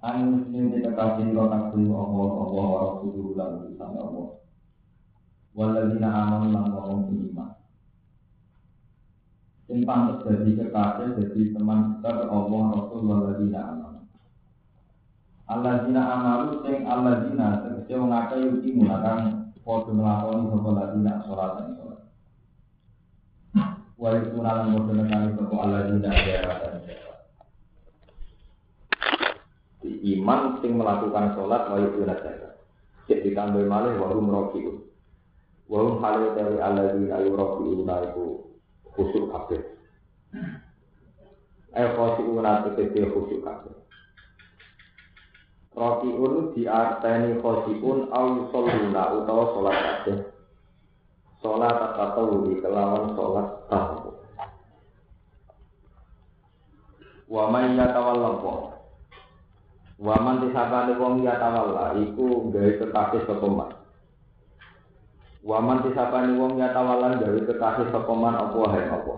Sing dikasih kotak dulu Allah Allah wa rasuluhu lan utusan Allah. Waladina amanu lan sing iman. Sing pantes dadi kekasih dadi teman kita Allah Rasul waladina amanu. Alladzina amanu sing alladzina tegese wong akeh yuki mulakan padha nglakoni sapa ladina salat dan salat. Wa yakuna lan padha nekani sapa alladzina ada di iman sing melakukan sholat wa yuduna zakat. Cek ditambah malih wa hum rakiun. Wa hum halu dari alladzina yurakiuna iku khusyuk kabeh. Eh khosyiuna tegese khusyuk kabeh. Rakiun diarteni khosyiun au yusalluna utawa sholat kabeh. Sholat di kelawan sholat tahu. Wa man yatawalla Waman disabane wong ya tawalla iku gawe kekasih sapa man. Waman disabane wong ya tawalla gawe kekasih sapa man apa hae apa.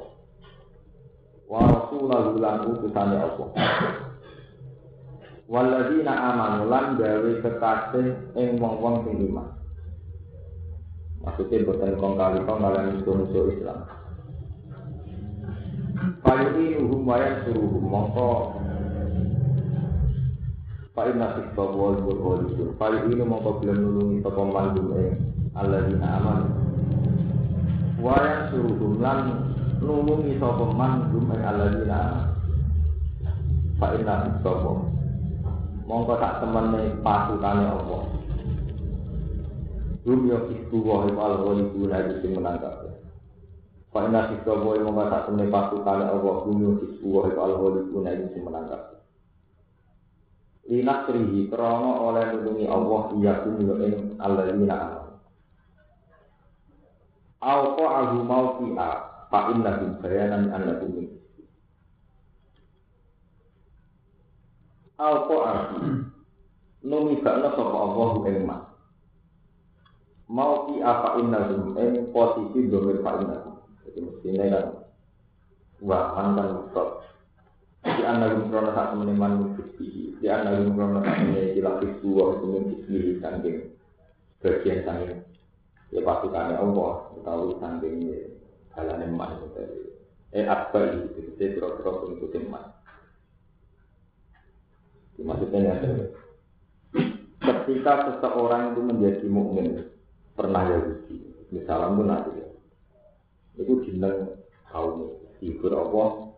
Wa rasulahu lan utusane apa. Waladina amanu lan gawe kekasih ing wong-wong sing iman. Maksudnya bukan kong kali kong kalian musuh Islam. Payuni uhum wayan suruhum mongko Pak Inna Sikta wal Qur'an Pak ini mau belum nulungi toko mandum eh Allah dina aman. Wayang suruhum lan nulungi toko mandum eh Allah dina aman. Pak Inna Sikta Mongko tak temen pasukane Allah Rum yo iku wae al ghali guna iki menangkap. Pak Inna Sikta mongko tak temen pasukane Allah Rum yo iku wae al ghali guna iki menangkap Linak krihi krono oleh nulungi Allah iya kumyo ing alladzina amanu. Alqa ahu mau fi'a fa inna hum bayanan annakum Alqa ahu numi bakna sapa Allah ing ma. Mau fi'a fa inna ing posisi domir fa inna. Jadi mestinya kan wah mantan mutlak di anak krono saat meneman mukti di anak krono saat meneman dilapis dua itu mukti saking bagian saking ya pasukannya Allah tahu saking emas itu eh akbar itu jadi terus-terus mengikuti emas maksudnya ya ketika seseorang itu menjadi mukmin pernah Yahudi misalnya pun nanti ya. Itu jeneng kaum hibur Allah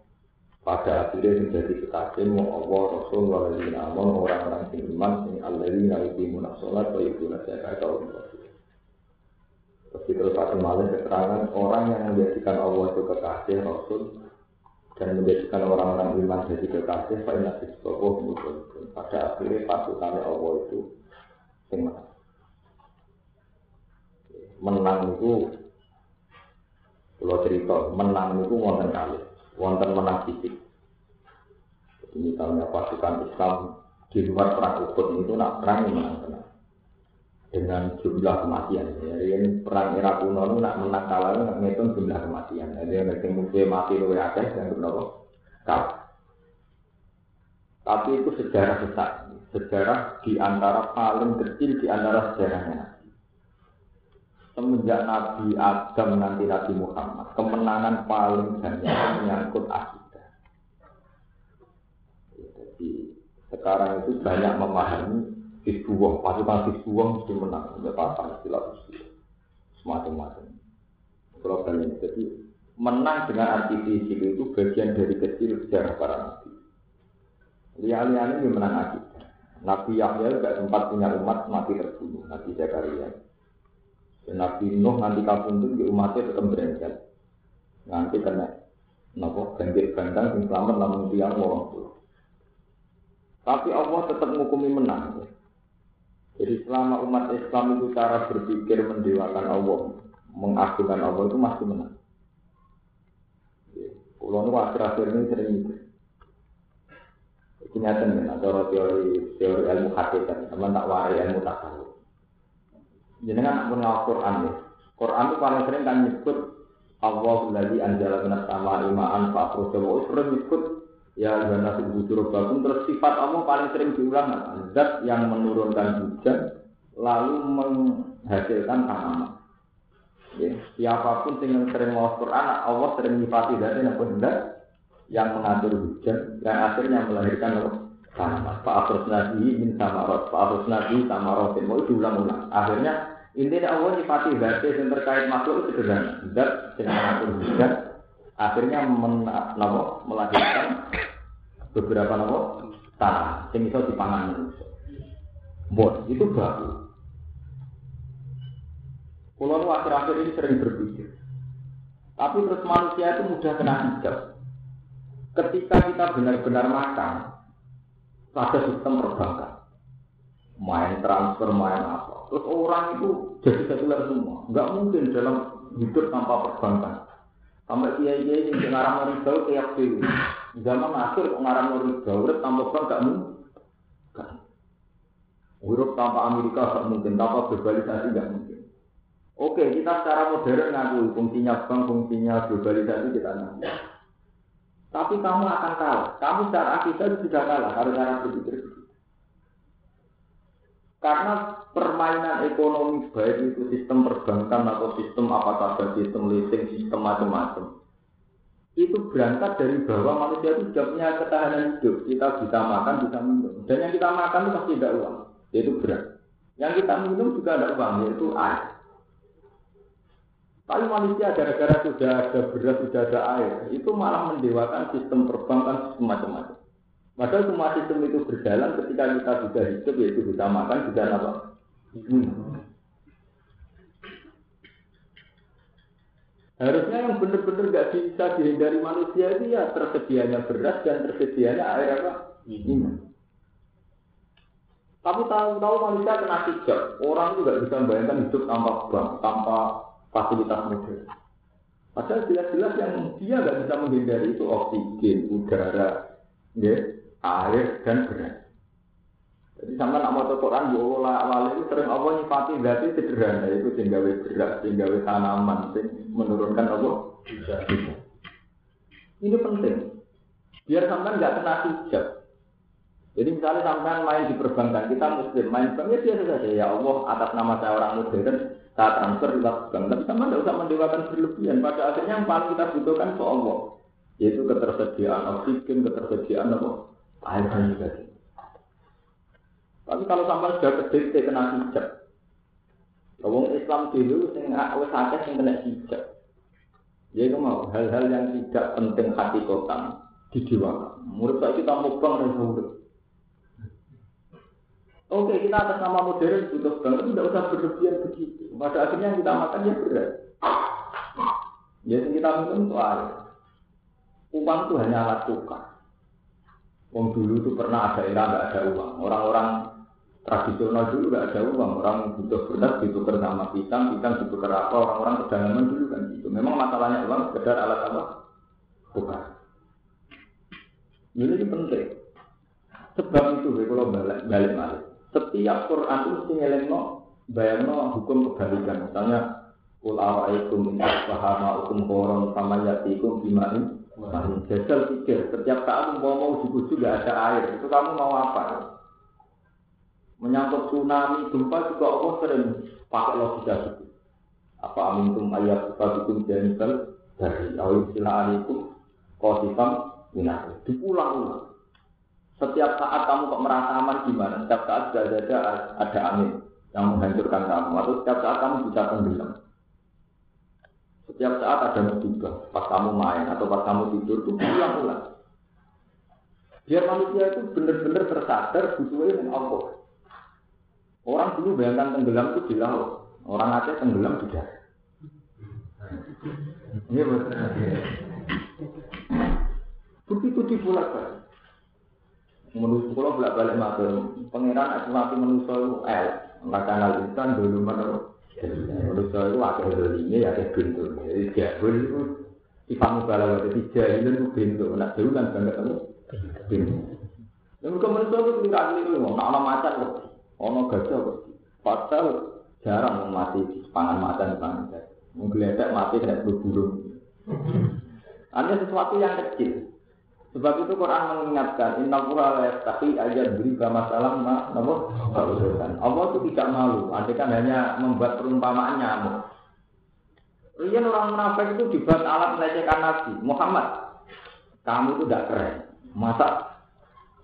pada akhirnya menjadi kekasih mau Allah Rasul waladina amon orang-orang yang iman ini alladzina yuqimuna sholat wa yuqimuna zakat wa Terus terus satu malam keterangan orang yang menjadikan Allah itu kekasih Rasul dan menjadikan orang-orang iman jadi kekasih Pak Inasi Sopo pada akhirnya pasukan Allah itu menang. Menang itu kalau cerita menang itu wonten kali wonten menang fisik. Misalnya pasukan Islam di luar perang Uhud itu nak perang menang tenang dengan jumlah kematian. Jadi ini perang era kuno itu nak menang kalah nak ngitung jumlah kematian. Jadi yang penting mungkin mati lebih akeh yang berapa kalah. Tapi itu sejarah besar, sejarah di antara paling kecil di antara sejarahnya semenjak Nabi Adam nanti Nabi Muhammad kemenangan paling banyak menyangkut akidah. Jadi sekarang itu banyak memahami Hizbullah, pasukan Hizbullah mesti menang, ya apa istilah semacam-macam. Problem jadi menang dengan arti fisik itu bagian dari kecil sejarah para nabi. Lihat-lihat ini menang akidah. Nabi Yahya tidak sempat punya umat mati terbunuh, Nabi Zakaria. Nabi Nuh nanti itu di umatnya tetap berencana. Nanti kena nopo banjir bandang yang selamat namun tiang orang tua. Tapi Allah tetap menghukumi menang. Ya. Jadi selama umat Islam itu cara berpikir mendewakan Allah, mengagungkan Allah itu masih menang. Kalau nu akhir-akhir ini sering itu. Itu nyata nih, atau teori teori ilmu hakikat, sama tak warai ilmu. Kan pun Al-Quran ya. Quran itu paling sering kan nyebut Allah lagi anjala minas sama imaan pak Rasulullah sering nyebut ya gana subujur bakum terus sifat Allah paling sering diulang zat yang menurunkan hujan lalu menghasilkan tanaman. Ya, siapa pun yang sering mau Quran, Allah sering nyifati dari apa hendak yang mengatur hujan, yang akhirnya melahirkan tanaman. Pak Afros Nabi min samarot, Pak Afros Nabi samarotin, mau diulang-ulang. Akhirnya Intinya Allah nyifati zat yang terkait makhluk itu sederhana. Zat mengatur hujan, akhirnya melahirkan beberapa nabo tanah yang bisa dipangan manusia. Bot itu baru. Pulau akhir-akhir ini sering berpikir. Tapi terus manusia itu mudah kena hijab. Ketika kita benar-benar makan pada sistem perbankan, main transfer, main apa. Terus orang itu jadi sekuler semua. Nggak mungkin dalam hidup tanpa perbankan. Sampai kiai-kiai yang ngarang riba kayak dulu. Zaman akhir ngarang riba, urip tanpa bank gak mungkin. Urip tanpa Amerika gak mungkin, tanpa globalisasi gak mungkin. Oke, kita secara modern ngaku fungsinya bank, fungsinya globalisasi kita ngaku. Tapi kamu akan kalah. Kamu secara akidah sudah kalah karena cara berpikir karena permainan ekonomi baik itu sistem perbankan atau sistem apa saja, sistem leasing, sistem macam-macam. Itu berangkat dari bahwa manusia itu sudah punya ketahanan hidup. Kita bisa makan, bisa minum. Dan yang kita makan itu pasti tidak uang, yaitu beras. Yang kita minum juga ada uang, yaitu air. Tapi manusia gara-gara sudah ada beras, sudah ada air, itu malah mendewakan sistem perbankan, sistem macam-macam. Padahal semua sistem itu berjalan ketika kita sudah hidup yaitu bisa makan bisa apa? Harusnya yang benar-benar nggak bisa dihindari manusia itu ya tersedianya beras dan tersedianya air apa? Minum. Tapi tahu-tahu manusia kena hijab. Orang juga bisa membayangkan hidup tanpa bank, tanpa fasilitas modern. Padahal jelas-jelas yang dia nggak bisa menghindari itu oksigen, udara, ya, air dan beras. Jadi sama nak mau Quran bu awal itu sering Allah nyifati berarti sederhana itu tinggawe beras, tinggawe tanaman, sing menurunkan apa? Ini penting. Biar sampean nggak kena hijab. Jadi misalnya sampean main di perbankan, kita muslim main bank ya biasa saja. Ya Allah atas nama saya orang modern, saya transfer di bank. Tapi sama tidak usah mendewakan berlebihan. Pada akhirnya yang paling kita butuhkan ke Allah, yaitu ketersediaan oksigen, ketersediaan apa? Air banyu tadi. Tapi kalau sampai sudah kedekte kena hijab, Wong Islam dulu sing wis akeh sing kena hijab. Ya itu mau hal-hal yang tidak penting hati kota didewakan. Murid saya kita mau bang dan Oke, kita atas nama modern butuh banget, tidak usah berlebihan begitu. Pada akhirnya yang kita makan ya berat. Ya, kita minum itu air. Uang itu hanya alat tukar. Wong dulu itu pernah ada era nggak ada uang. Orang-orang tradisional dulu nggak ada uang. Orang butuh beras ditukar sama pisang, pisang ditukar apa. Orang-orang pedalaman dulu kan gitu. Memang masalahnya uang sekedar alat apa? Bukan. Ini penting. Sebab itu kalau balik balik balik. Setiap Quran itu mesti ngelengno bayangno hukum kebalikan. Misalnya Kul awaikum min asbahama hukum koron sama yatikum bimain Nah, jajal pikir, setiap saat mau mau juga ada air, itu kamu mau apa? Menyangkut tsunami, gempa juga Allah sering pakai logika itu. Apa amintum ayat sabikum janisan dari awal istilah alikum kosifam minat. Diulang-ulang. Setiap saat kamu kok merasa aman gimana? Setiap saat sudah ada, ada angin yang menghancurkan kamu. Atau setiap saat kamu bisa tenggelam. Setiap saat ada musibah, pas kamu main atau pas kamu tidur itu ulang-ulang. Biar manusia itu benar-benar tersadar butuhnya dengan Allah. Orang dulu bayangkan tenggelam itu di laut, orang Aceh tenggelam di darat. Iya betul. Begitu di balik balik. Menurut pulau bolak balik matur, pangeran mati manusia itu el. Maka insan dulu mana? Manusia itu ada ini ya ada bentuk. Jadi jahil itu sifat mubalah jadi jahil itu bentuk. Nak jauh kan banget kamu bentuk. Yang manusia itu tidak keliru. Nak ada macan kok. Ono gajah kok. Padahal jarang mati pangan macan pangan gajah. Menggeledak mati kena burung. Hanya sesuatu yang kecil. Sebab itu Quran mengingatkan, Inna pura tapi aja beri masalah ma, Allah itu tidak malu. Andai kan hanya membuat perumpamaan nyamuk. Rian orang munafik itu dibuat alat melecehkan Nabi Muhammad. Kamu itu tidak keren. Masa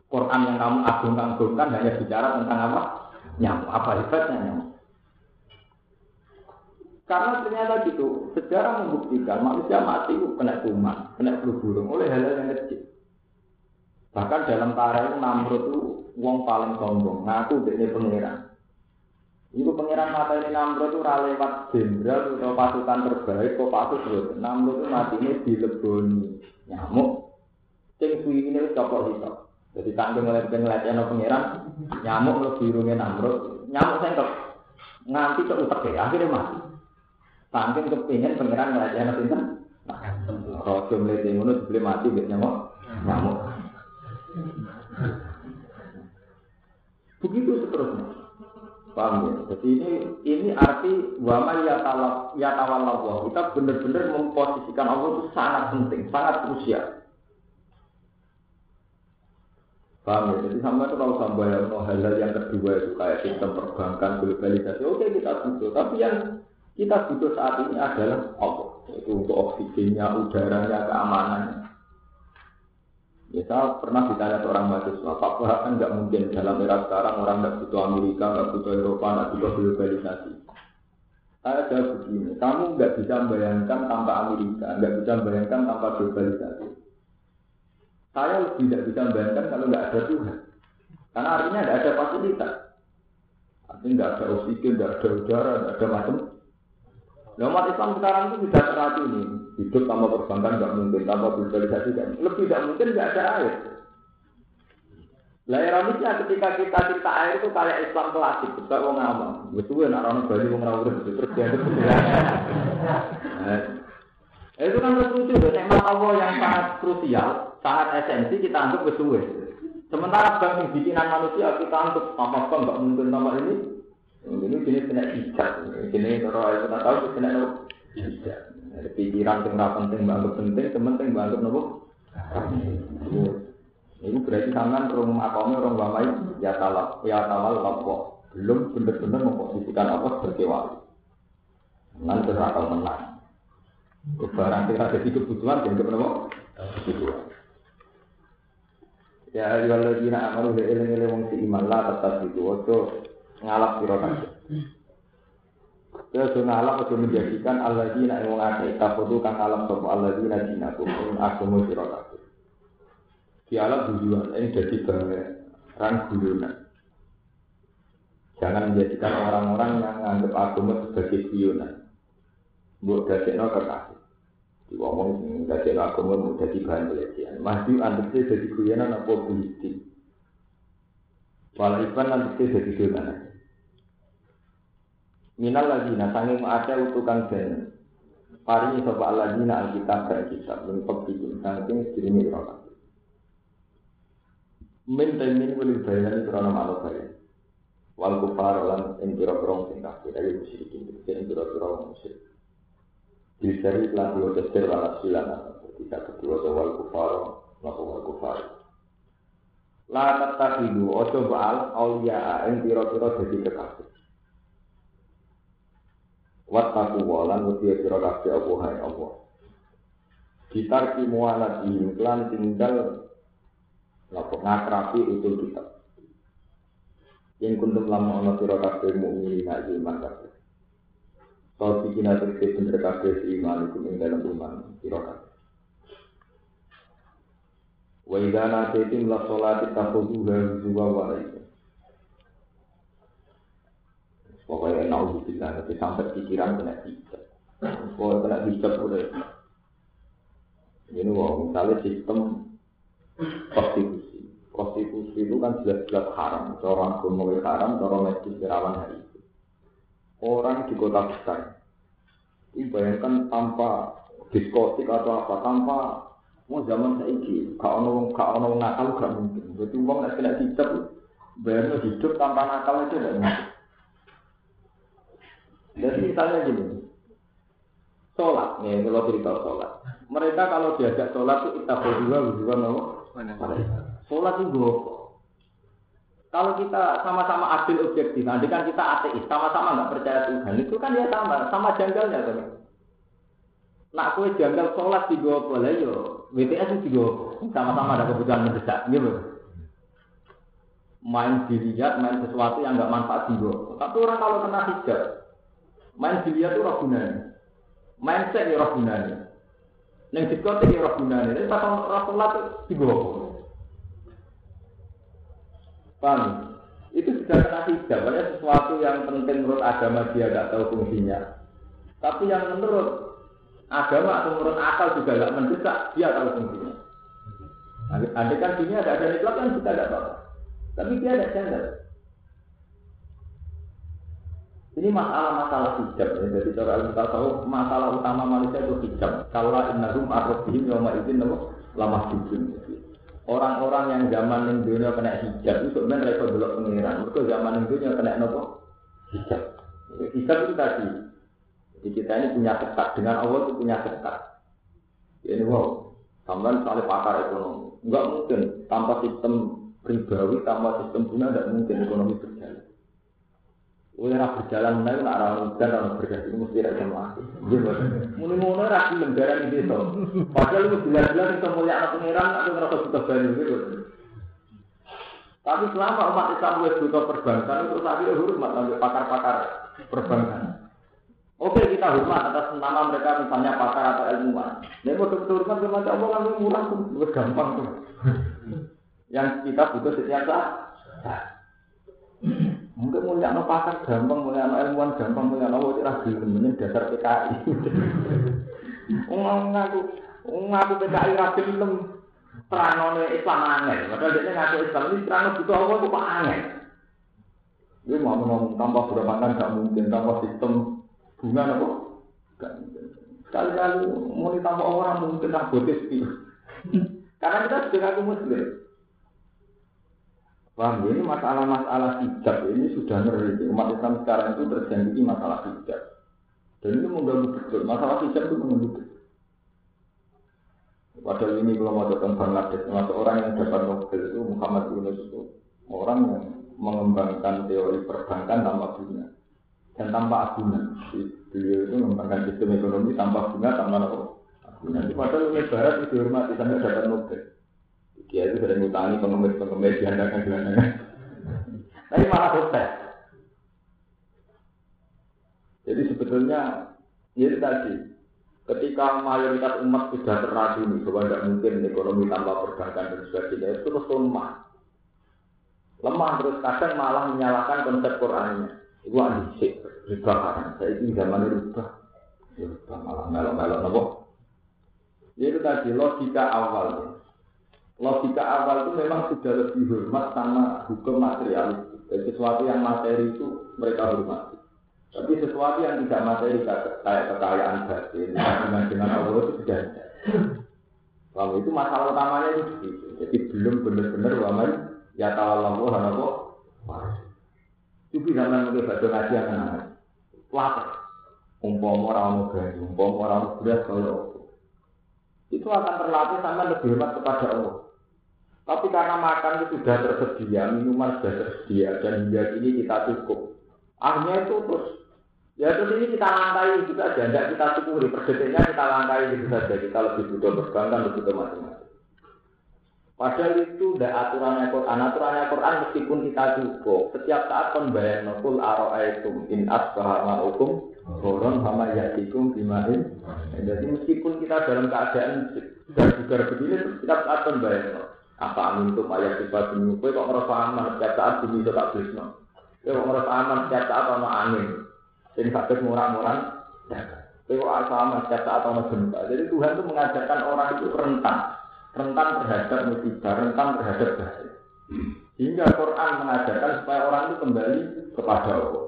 Quran yang kamu agung-agungkan hanya bicara tentang apa? Nyamuk. Apa hebatnya nyamuk? Karena ternyata gitu, sejarah membuktikan manusia mati kena kuman, kena flu burung oleh hal-hal yang kecil. Bahkan dalam tarikh Namrud itu wong paling sombong, ngaku dia pangeran. Itu pangeran mata ini Namrud itu lewat jenderal atau pasukan terbaik, kok pasukan Namrud itu mati ini dileboni nyamuk. Sing suwi ini copot itu. Jadi tanggung oleh pengelecehnya pangeran, nyamuk lebih rumit Namrud, nyamuk sengkep nganti ke utek ya, akhirnya mati. Saking kepingin pangeran ngelajah anak pinter. Rojo melihat ngono dibeli mati biar nyamuk. Nyamuk. Begitu seterusnya. Paham ya? Jadi ini ini arti wama ya ya tawallah. Kita benar-benar memposisikan Allah itu sangat penting, sangat krusial. Paham ya? Jadi sama itu kalau sampai yang hal-hal yang kedua itu kayak sistem perbankan, globalisasi, oke kita butuh. Tapi yang kita butuh saat ini adalah Allah. Itu untuk oksigennya, udaranya, keamanannya. Ya, saya pernah ditanya seorang mahasiswa, Pak Wahab kan nggak mungkin dalam era sekarang orang nggak butuh Amerika, nggak butuh Eropa, nggak butuh globalisasi. Saya jawab begini, kamu nggak bisa membayangkan tanpa Amerika, nggak bisa membayangkan tanpa globalisasi. Saya tidak bisa membayangkan kalau nggak ada Tuhan. Karena artinya nggak ada fasilitas. Artinya nggak ada oksigen, nggak ada udara, nggak ada macam Nah, umat Islam sekarang itu sudah teracuni. Hidup tanpa perbankan nggak mungkin, tanpa globalisasi kan. Lebih tidak mungkin nggak ada air. Lah ironisnya ketika kita cerita air itu kayak Islam klasik, kita mau ngomong. Betul nak orang Bali mau ngawur terus dia itu. Nah, itu kan lucu loh, nikmat Allah yang sangat krusial, sangat esensi kita anggap betul. Sementara bank bikinan manusia kita anggap tanpa bank nggak mungkin tanpa ini, ini jenis kena ijat, jenis kalau aku tak tahu kena no pikiran yang nggak penting, banget penting, penting banget nopo. Ini berarti tangan orang akomnya orang wamai ya talak, ya talal lapo. Belum benar-benar memposisikan apa sebagai wali. Nanti akan menang. Barang kita ada di kebutuhan, jadi kenapa? Kebutuhan. Ya, kalau dina amalu he eling-eling wong si iman lah tetap itu. Ojo ngalap sira kabeh. Ya ngalap aja menjadikan alladzina ing wong akeh tafudu kang alam sapa alladzina dinakum ing agama sira kabeh. Dialog tujuan ini jadi barang guyonan. Jangan menjadikan orang-orang yang menganggap agama sebagai guyonan. Buat dadekno kekasih. Diomong sing dadekno agama mau jadi bahan pelecehan. Masih anggapnya jadi guyonan apa politik. Walau iban nanti jadi guyonan. Minal ladina sanging ada utukan den. Paringi sapa aladina alkitab dan kitab min qablikum sanging sedurunge ira Min temin wali bayan krana malu bayan. Wal kufar lan ing pira-pira sing kafir ayo musyrikin sing pira-pira musyrik. Disari lan dua tesir wala silana ketika kedua wal kufar napa wal kufar. La tatahidu ojo baal aulia ing pira-pira dadi kekasih. Wattaku walan wedi sira kabeh apa hae apa. Gitar ki mualat lan tinggal lapo ngakrapi utul kitab. Yang kuntum lama ana sira kabeh mukmin nak iman kabeh. Kau bikin ada bener kabeh iman iku ing dalam iman sira kabeh. Wa idza nasitum la sholati takhudhuha huwa wa Pokoknya naudzubillah, tapi sampai pikiran kena hijab. Pokoknya kena hijab udah. Ini wah, misalnya sistem konstitusi. Konstitusi itu kan jelas-jelas haram. Orang agama haram, orang medis kerawan hari itu. orang di kota besar. Ini bayangkan tanpa diskotik atau apa, tanpa mau zaman saiki, gak ono gak ono nakal gak mungkin. Jadi uang nak kena hijab, bayangnya hidup tanpa nakal itu tidak mungkin. Jadi misalnya gini, sholat, nih kalau cerita sholat. Mereka kalau diajak sholat itu kita berdua berdua nopo. Sholat itu kalau kita sama-sama adil objektif, nanti kan kita ateis, sama-sama nggak percaya Tuhan, itu kan ya sama, sama janggalnya kan. Nak kue janggal sholat di dua boleh yo, WTS di dua sama-sama ada kebutuhan mendesak, gitu. Main dilihat, main sesuatu yang nggak manfaat di dua. Tapi orang kalau kena hijab, main dilihat itu roh gunanya, main set ya roh gunanya, neng diskotik ya roh gunanya. Tapi pas orang sholat di dua Paham? Itu sudah kena hijab, sesuatu yang penting menurut agama dia tidak tahu fungsinya. Tapi yang menurut agama atau menurut akal juga tidak mendesak, dia tahu fungsinya. Andai kan dunia ada ada Islam kan kita tidak apa Tapi dia ada standar. Ini masalah-masalah hijab ya. Jadi cara ilmu tahu masalah utama manusia itu hijab. Kalau innahum arrobihim yawma izin lama hijab. Orang-orang yang zaman yang dunia kena hijab itu sebenarnya mereka belok pengiran. Mereka zaman yang dunia kena nopo hijab. Hijab itu tadi. Jadi kita ini punya ketat dengan Allah itu punya ketat. Ya ini wow. Sampai soalnya pakar ekonomi. Enggak mungkin tanpa sistem ribawi, tanpa sistem guna tidak mungkin ekonomi berjalan. Rah berjalan menaik nak arah dan arah berganti mesti ada mati. Muni ngono rah film negara ini desa. Padahal itu jelas-jelas itu mulia anak pengiran atau ngerasa butuh banyu gitu. Tapi selama umat Islam wis butuh perbankan terus akhirnya hormat sampai pakar-pakar perbankan. Oke kita hormat atas nama mereka misalnya pakar atau ilmuwan. Ini mau hormat sama Allah kan murah tuh, gampang tuh. Yang kita butuh setiap saat. Mungkin mulia no pakar gampang, mulia no ilmuwan gampang, mulia no wajib ragu, mending dasar PKI. Ngomong ngaku, ngaku PKI ragu film terang Islam angel. Padahal dia ngaku Islam ini terang butuh Allah itu pak angel. Ini mau ngomong tanpa berbankan gak mungkin, tanpa sistem bunga nopo gak mungkin. Sekali-kali mau ditambah orang mungkin tak botis Karena kita sudah ngaku muslim. Paham? Ini masalah-masalah hijab ini sudah ngeri. Umat Islam sekarang itu terjadi masalah hijab. Dan itu mengganggu betul. Masalah hijab itu mengganggu betul. Padahal ini kalau mau datang Bangladesh, termasuk orang yang dapat Nobel itu Muhammad Yunus itu orang yang mengembangkan teori perbankan tanpa bunga dan tanpa agunan. Beliau itu mengembangkan sistem ekonomi tanpa bunga, tanpa agunan. Padahal Uni Barat itu dihormati sampai dapat Nobel. Dia itu sering ngutangi pengemis-pengemis diandakan gelandangan. Tapi malah sukses. Jadi sebetulnya ini tadi, ketika mayoritas umat sudah teracuni bahwa tidak mungkin ekonomi tanpa perbankan dan sebagainya, itu terus lemah. Lemah terus kadang malah menyalahkan konsep Qurannya. Itu adisik, riba haram. Saya itu zaman rubah. Rubah malah melok-melok nopo. Itu tadi logika awalnya logika awal itu memang sudah lebih hormat sama hukum material. Jadi sesuatu yang materi itu mereka hormati. Tapi sesuatu yang tidak materi kayak kekayaan batin, dengan dengan Allah itu sudah ada. Lalu itu masalah utamanya itu begitu. Jadi belum benar-benar waman ya tawalahu hanako Itu bisa mengenai baca ngaji yang kenal. Lapar. Umpama orang mau gaji, umpama orang beras kalau itu akan terlatih sama lebih hormat kepada Allah. Tapi karena makan itu sudah tersedia, minuman sudah tersedia, dan hingga ini kita cukup. Akhirnya itu terus, ya terus ini kita langkai juga aja, tidak kita syukuri, per detiknya kita langkai gitu saja, kita lebih butuh perbankan, lebih butuh macam-macam. Padahal itu tidak aturannya Quran, aturannya Quran meskipun kita cukup, setiap saat pembayar nukul aro'aitum in asbaha ma'ukum, Koron sama yatikum bimahin. Jadi meskipun kita dalam keadaan juga begini, setiap saat pembayar apa amin tuh ayat sifat ini? Kue kok ngerasa aman setiap saat bumi itu tak bisno. Kue kok ngerasa aman setiap saat ono angin. Jadi sakit murah-murah. Kue kok ngerasa aman setiap saat ono gempa. Jadi Tuhan itu mengajarkan orang itu rentan, rentan terhadap musibah, rentan terhadap bahaya. Hingga Quran mengajarkan supaya orang itu kembali kepada Allah.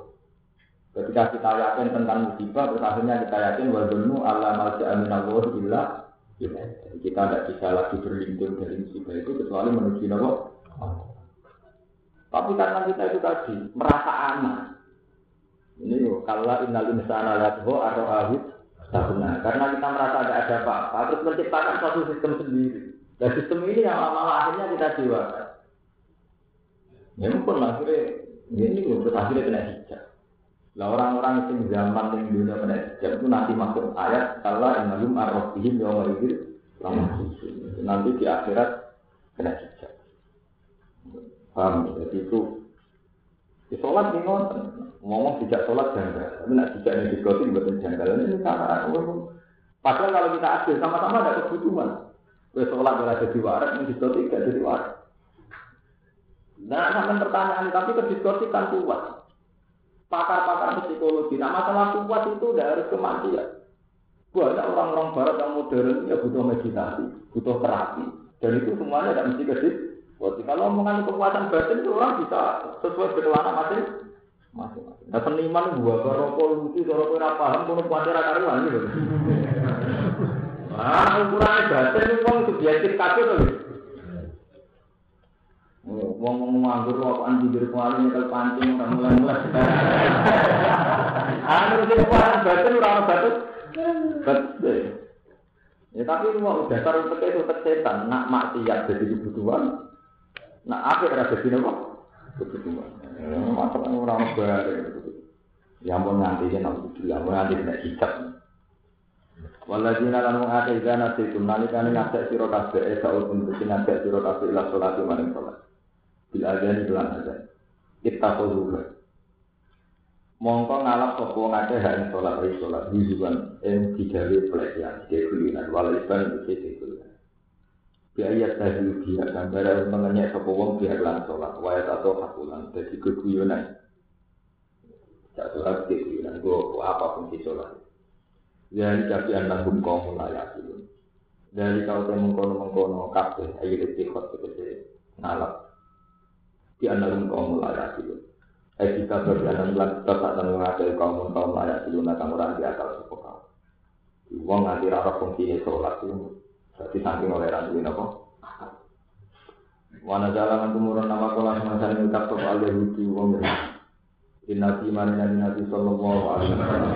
Ketika kita yakin tentang musibah, terus kita yakin wadunu Allah malja aminallah illa kita tidak bisa lagi berlindung dari musibah itu kecuali menuju Allah. Tapi karena kita itu tadi merasa aman. Ini loh, kalau innal insana lathu arrohahu sabuna. Karena kita merasa ada ada apa-apa, terus menciptakan suatu sistem sendiri. Dan sistem ini yang lama akhirnya kita jiwakan. Ya pun akhirnya ini loh, akhirnya kena hijab. Lah orang-orang yang zaman yang dunia hijab itu nanti masuk ayat kalau innalum arrofihim yawma idzin Nanti di akhirat kena hijab. Paham? Jadi itu di sholat nih. Ngomong tidak sholat janggal. Tapi nak tidak nih diskoti buatan janggal. Ini cara Padahal kalau kita adil sama-sama ada kebutuhan. Wes sholat ora jadi waras, ning diskoti gak jadi waras. Nah, sampai pertanyaan tapi ke diskoti kan kuat pakar-pakar psikologi. Nah masalah kuat itu tidak harus kematian. Banyak orang-orang barat yang modern ya butuh meditasi, butuh terapi. Dan itu semuanya tidak mesti kedip. Kalau omongan kekuatan batin itu orang bisa sesuai berkelana masing masing. Nah seniman buat rokok lucu, rokok ora paham, kono kuatir karuan gitu. Ah, ukuran batin itu uang subjektif kabeh to. Wong wong nganggur kok anjing dari kuali nyekel pancing ora mulai-mulai. Anu sing kuat batin ora ono. Betul. Ya tapi mau dasar untuk itu setan, nak maksiat jadi kebutuhan, nak apa ora jadi apa? Kebutuhan. Masalah orang bare. Ya mau ya nak ya mau nganti nek hijab. Waladina lan mengate dana itu nalikane ngajak sira kabeh saul pun ngajak sira kabeh ila salat maring salat. Bil azan lan azan. Kita juga. Mongko ngalap sapa ngake hak ing salat ri salat hizuban ing digawe pelecehan dekulinan walisan iki dekulinan. Biaya tadi dia gambar mengenyek sapa wong biar lan salat wae atau hakulan dadi keguyonan. Cak salat dekulinan go apa pun di salat. Jadi tapi anak hukum layak itu. Dari kau temu mengkono mengkono kabeh ayo istiqot tegese ngalap di analum kaum layak itu. Eh kita anak lan tetap dan mengajar kaum kaum layak itu nak orang di akal suku kau. Uang nanti arah fungsi sholat itu. Jadi saking oleh ini apa? Wana jalan murah nama kolam semacam ini tak top alih lucu uang ini. Inati marina nabi sallallahu alaihi wasallam.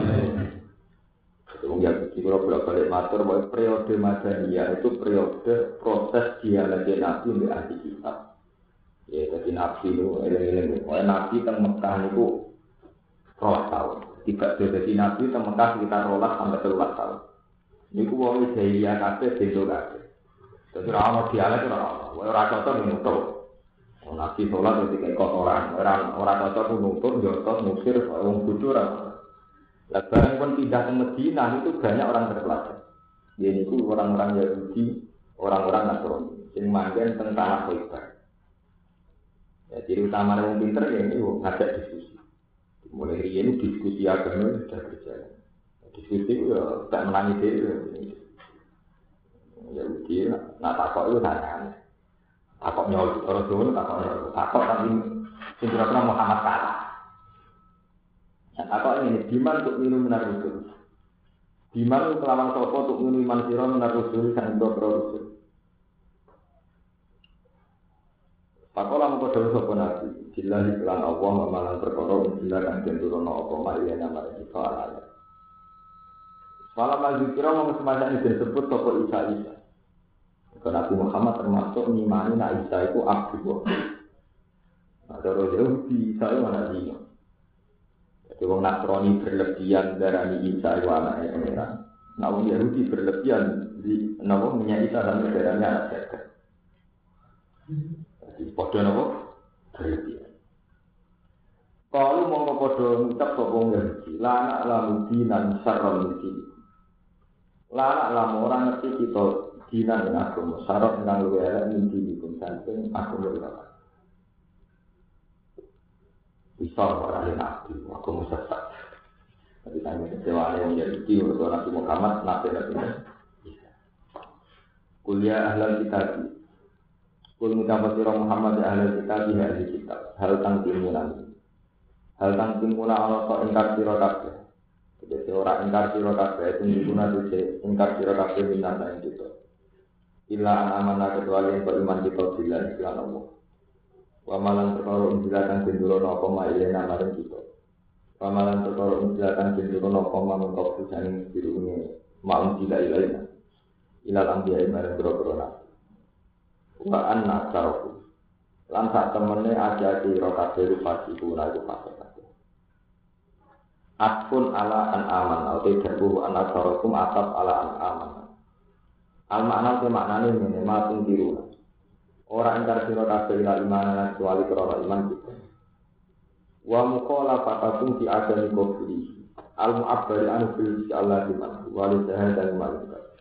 Itu ya di kalau bolak balik matur bahwa periode Madaniyah itu periode proses dialog nabi di ahli kitab. Ya, jadi nabi itu, eling-eling. Pokoknya nabi kan Mekah itu rolas tahun. Tiga jadi nabi itu Mekah sekitar rolas sampai telulas tahun. Ini ku wong jahiliyah kabeh bento kabeh. Jadi ora ono dialek ora ono. Ora cocok nutup. Nabi sholat itu kayak kotoran. Orang orang cocok nutup, jotos, musir, wong bodoh ora. Lah barang pun pindah ke Medina itu banyak orang terpelajar. Ya itu orang-orang Yahudi, orang-orang Nasrani. Sing manggen tentang tanah Khaybar. Ya, ciri utama orang pinter ya ini ngajak diskusi. Mulai ini diskusi agama sudah berjalan. Diskusi itu ya tak menangi dia. Ya uji, nah takok itu tanya. Takok nyol, orang Jawa takok nyol. Takok tapi sing kira Muhammad kalah. Nah takok ini, diman untuk minum minar rusul. Diman kelawan sopo untuk minum iman siro minar rusul, sang rusul. Pakola mengko dawuh sapa nabi, billahi lan Allah mamalan perkara billahi kan den turono apa maya nama iki soalane. Malam lagi kira mau semacam ini disebut sapa Isa Isa. Nabi Muhammad termasuk ngimani nak Isa itu abdu. Nah, cara Yahudi Isa itu mana dia? Jadi orang Nasrani berlebihan darah Isa itu anaknya pangeran. Nah, orang Yahudi berlebihan di nama Isa dan darahnya anak jadi podo nopo berlebihan. Kalau mau podo ngucap sopong ngerti, lana lamu dinan sarol ngerti. Lana lamu orang ngerti kita dinan dengan agama, sarol dengan luwe elek ngerti pun samping agama kita. Bisa orang yang nabi, agama sesat. Tapi tanya kecewa yang jadi untuk Nabi Muhammad, nabi nabi. Kuliah ahlan kitab Kul mutawat sira Muhammad ya ahli kitab ya ahli kitab hal tang timunan. Hal tang timuna ana sok ingkar sira kabeh. Jadi ora ingkar sira kabeh timuna tuh ingkar sira kabeh minan ing kita. Ila an amana kecuali yang beriman kita bila iklan Allah. Wa malan perkara unjilatan binduro napa ma ilena maring kita. Wa malan perkara unjilatan binduro napa ma mengkau saning dirungi ma unjila ilaina. Ilal ambiya maring boro-boro nabi. Wa anna saroku. Lan sak temene aja sira kabeh rupati kuna iku fase Atfun ala an aman atau jabuh an asarakum atap ala an aman. Al makna ke maknane ngene matun tiru. Ora ingkar sira kabeh ila iman kecuali krana iman kita. Wa muqala fatakum fi adami kufri. Al mu'abbari anu bil Allah iman wa li dan malaikat.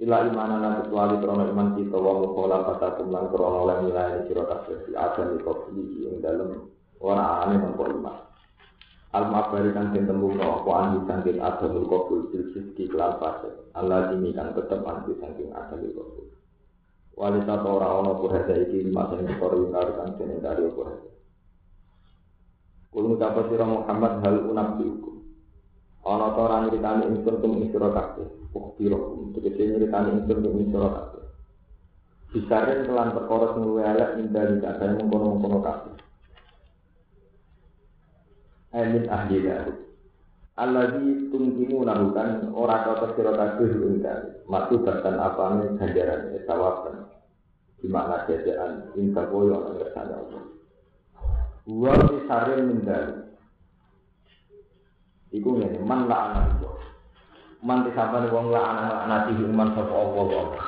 Ila imanana kecuali krana iman kita wa muqala fatakum lan krana oleh nilai sira kabeh fi adami kufri ing dalem ora ane mengko iman. Al mabari kan sing tembung no apa andi saking adamul qabul bil rizki kelan fase. Allah ini kan tetep andi saking adamul qabul. Wali satu orang ono purhada iki lima sing dikori kan sing dari purhada. Kul ngucapa sira Muhammad hal unabdi hukum. Ana ta ora nyritani ingsun kum ing sira kabeh. Ukbiro nyritani ingsun kum ing sira kabeh. Bisarin kelan perkara sing luwih elek indah dikatakan mengkono-mengkono kabeh. Amin ahli daru. Alladzi tungkimu lakukan ora kata sira kabeh ingkang matu bahkan apane ganjaran sawaban. Di makna jajaan insa koyo nang ngersane Allah. Wa sarin mendal. Iku ngene, man la anak itu. Man disabane wong la anak anati iman sapa Allah Allah.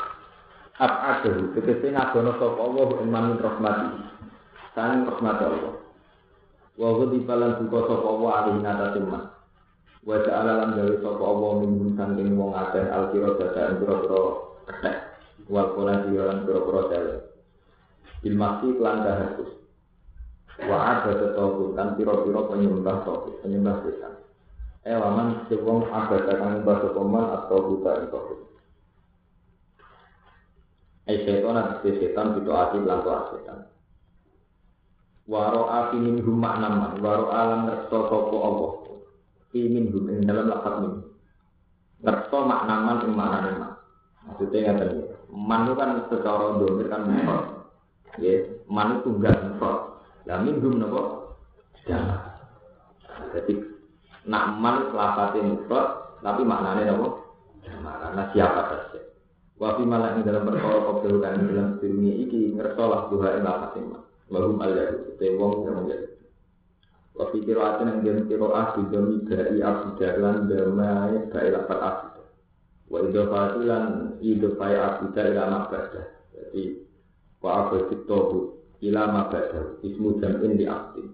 Abadu, tegese ngadono sapa Allah iman rahmati. Sang rahmat Allah. wa ghadi falan buka sapa wa alih nata teman wa ta'ala lan gawe sapa wa min sangking wong akeh alkira dada pira-pira kethek wal pola lan pira-pira tele bil mati lan dahapus wa ada tetokut kan pira-pira penyembah tokut penyembah setan eh waman ada kang mbah sapa atau buta tokut Eh setan atau setan itu ati lan setan. Waro api minhum maknaman waro alam ngerso sopo Allah. Minhum ing dalam lakat min ngerso maknaman makna mak maksudnya ngerti ya. Man itu kan secara domir kan mufrad ya man itu tunggal mufrad lah minhum nopo jangan jadi nak man lafate mufrad tapi maknanya nopo karena siapa saja Wafi malah ing dalam perkara kau kan dalam dunia iki ngerso lah dua ing lafate mak Wahum al yahud, te wong yang yahud. Wa fi qiraatin yang jen qiraah bi dami bai abdar lan damai bai lapat abdar. Wa idhofati lan idhofai abdar ila mabada. Jadi wa abadit tohu ila mabada. Ismu jam'in di abdin.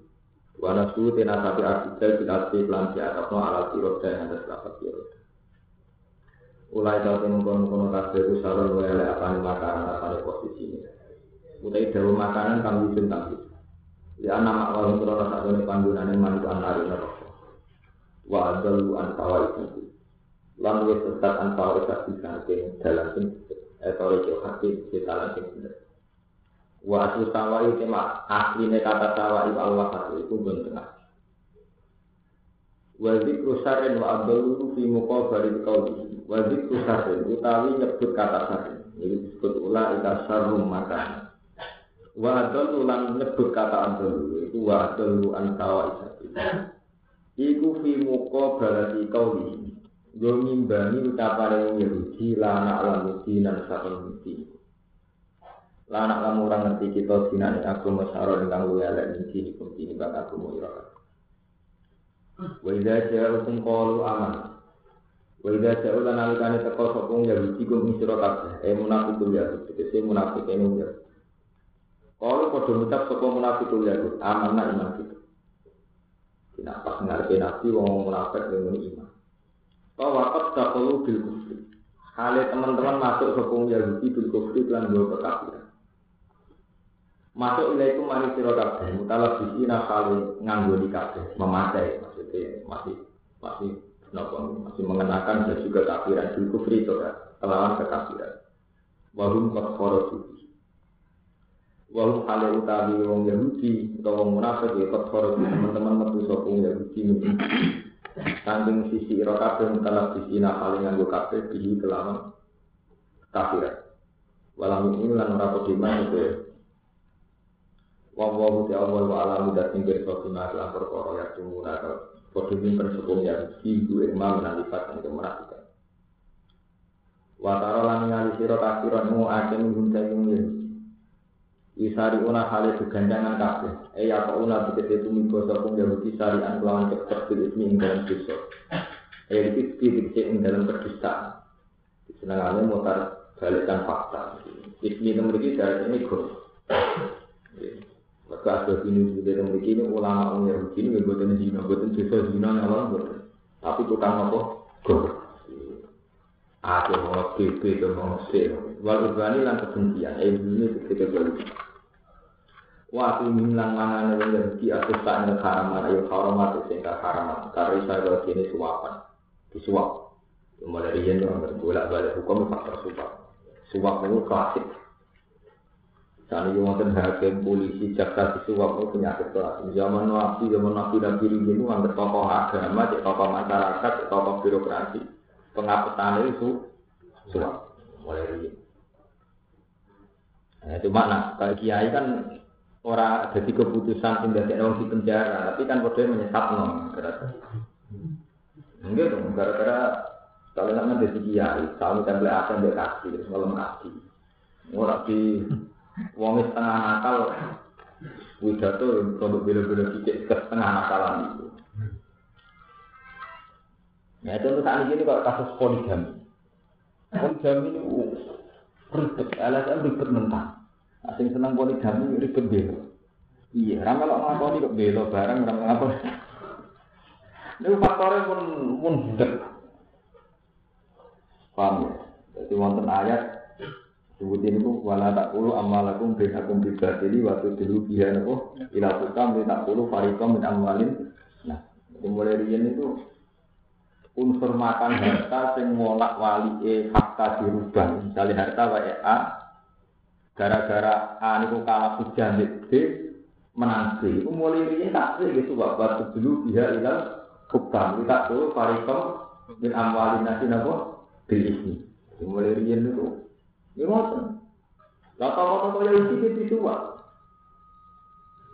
Wa nasu tena sabi abdar bil abdi lan di atapno ala siroda yang atas lapat siroda. Ulai tau temukan-mukan kabeh ku saron wa ele apane makanan apane posisi ini utai dawa makanan kang wujud kang wujud. Ya nama kalau krono sakjane panggonane manut anari neraka. Wa adalu an itu. Lan wis sesat an tawarik saking dalam sing etore jo hati sing bener. Wa asli tawai tema asline kata tawai al wasat itu ben tengah. Wa zikru syarrin wa adalu fi muqabali qauli. Wa zikru syarrin utawi nyebut kata syarrin. Ini disebut ula ita syarrum makan. Wa adol ulang nyebut kata adol itu wa adol an sawa Iku fi muka balati kauli Yo ngimbani ucapane wong Yahudi lana alam dinan sakon mesti. Lana kamu orang ngerti kita dinane agama saro ingkang luwih elek niki niku dini bak agama ira. Wa idza ja'akum qalu aman. Wa idza ja'u lan alikane teko sapa Yahudi kum sira kabeh. Eh munafiqul Yahudi, tegese munafik ene Yahudi. Kalau kau ngucap sapa munafikul yakut, amanah iman kita. Tidak pas ngarepe nabi wong munafik dengan iman. Kau wakot dakulu bil kufri. Kali teman-teman masuk sapa Yahudi bil kufri lan dua kekafiran. Masuk ilaiku mari sira kabeh, mutalab bisina kali nganggo kabeh, memakai maksudnya masih masih nopo masih mengenakan dan juga kafiran bil kufri itu kan, kelawan kekafiran. Wahum kot Walau hale utawi wong Yahudi atau wong munafik ya kok teman-teman metu sapa wong Yahudi. Saking sisi ira kabeh mutalab sisi nakale nganggo kabeh bihi kelawan kafirat. Walau ini lan ora padha iman itu. Wa wa ta Allah wa ala mudat sing pirsa sunah perkara ya tumuna padha nyimpen sapa Yahudi ku imam lan lipat sing kemunafikan. Wa tara lan ngali sira kafiran mu akeh nguncai Yahudi. Isari una hale kegandangan kabeh. Eh ya kok una begitu itu minggu sopung Yahudi syariat kelawan cepat bil ismi ing dalam dosa. Eh iki dikece ing dalam kedustaan. Senangane mutar balikkan fakta. Ismi memiliki dari ini kok. Maka ada ini juga memiliki ini ulama orang Yahudi ini buatan zina, buatan dosa zina nyala buatan. Tapi tukang apa? Gor. Aku mau BB, mau C. Wal urbani lan kebencian. Eh ini ketika balik. Wa tu milang mangane wong Yahudi aku tak nek haram ayo haram ate sing ka haram karo isa karo kene suwapan. Disuap. Mulai riyen yo anggere bolak balik hukum faktor suap. Suap itu klasik. Karena yang wonten hakim polisi jaksa disuap itu penyakit kelas. Zaman nabi, zaman nabi nabi ini itu anggap tokoh agama, cek tokoh masyarakat, cek tokoh birokrasi. Pengapetan itu suap. Mulai riyen. Nah, itu makna. Kalau kiai kan ora jadi keputusan dadi wong di penjara, tapi kan padha menyesatno. Enggak dong, gara-gara kalau nak jadi kiai, kalau kan boleh akan dia kasih, malam kasih. Ora di wong setengah nakal, widato untuk bela-bela titik ke setengah nakalan itu. Ya contoh saat ini kalau kasus poligami, poligami itu ribet, alasan ribet mentah. Asing seneng poligami ribet belo. Iya, ramai lo ngakoni kok belo bareng ramai ngakoni. Ini faktornya pun pun budak. Paham ya? Jadi wonten ayat sebut ini bu wala tak puluh amalakum binakum bibadili waktu dulu biar nopo ila tukam tak puluh farikom min amalin. Nah, itu rian itu unsur makan harta sing ngolak wali e fakta dirubah. Misalnya harta wa A gara-gara A niku kalah hujan B menang B itu mulai ini tak sih gitu bapak dulu dia ilang hukam kita tuh parikom min amwalin nasi nabo bil ini itu ini ngoten lah kalau yang itu itu dua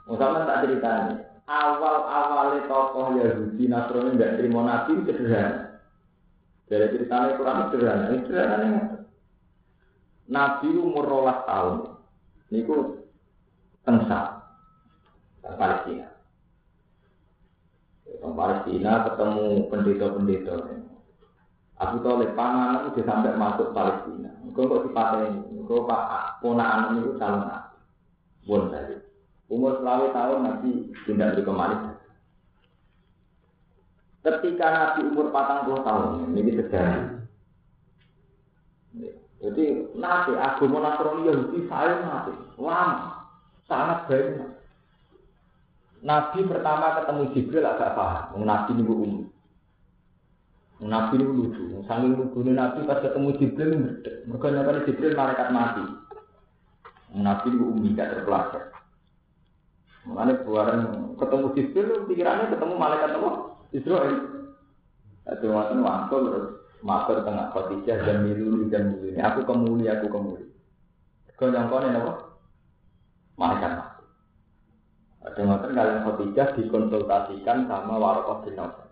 Musamman tak ceritanya awal awalnya tokoh Yahudi Nasrani tidak terima Nabi sederhana dari ceritanya kurang sederhana ini sederhana Nabi umur rolas tahun. Niku tengsa Palestina. Palestina ketemu pendeta-pendeta. Abu Talib panganan itu sampai masuk Palestina. Kau kok dipateni? Kau pak ponaan itu calon nabi. Bon tadi. Umur selawe tahun nabi tidak beri kembali. Ketika nabi umur patang puluh tahun, ini sejarah. Jadi nanti agama Nasrani Yahudi saya nanti lama, sangat banyak. Nabi pertama ketemu Jibril agak paham, Nabi ini umi. Nabi ini lucu, sambil lucu Nabi pas ketemu Jibril mereka nyapa Jibril malaikat mati. Nabi ini umi gak terpelajar. Mengenai buaran ketemu Jibril, pikirannya ketemu malaikat apa? Israel. Itu waktu waktu terus matur tengah Khadijah dan milu dan milu Aku kemuli, aku kemuli. Kau yang kau apa? Malaikat mati. Ada kalian Khadijah dikonsultasikan sama Warokoh bin.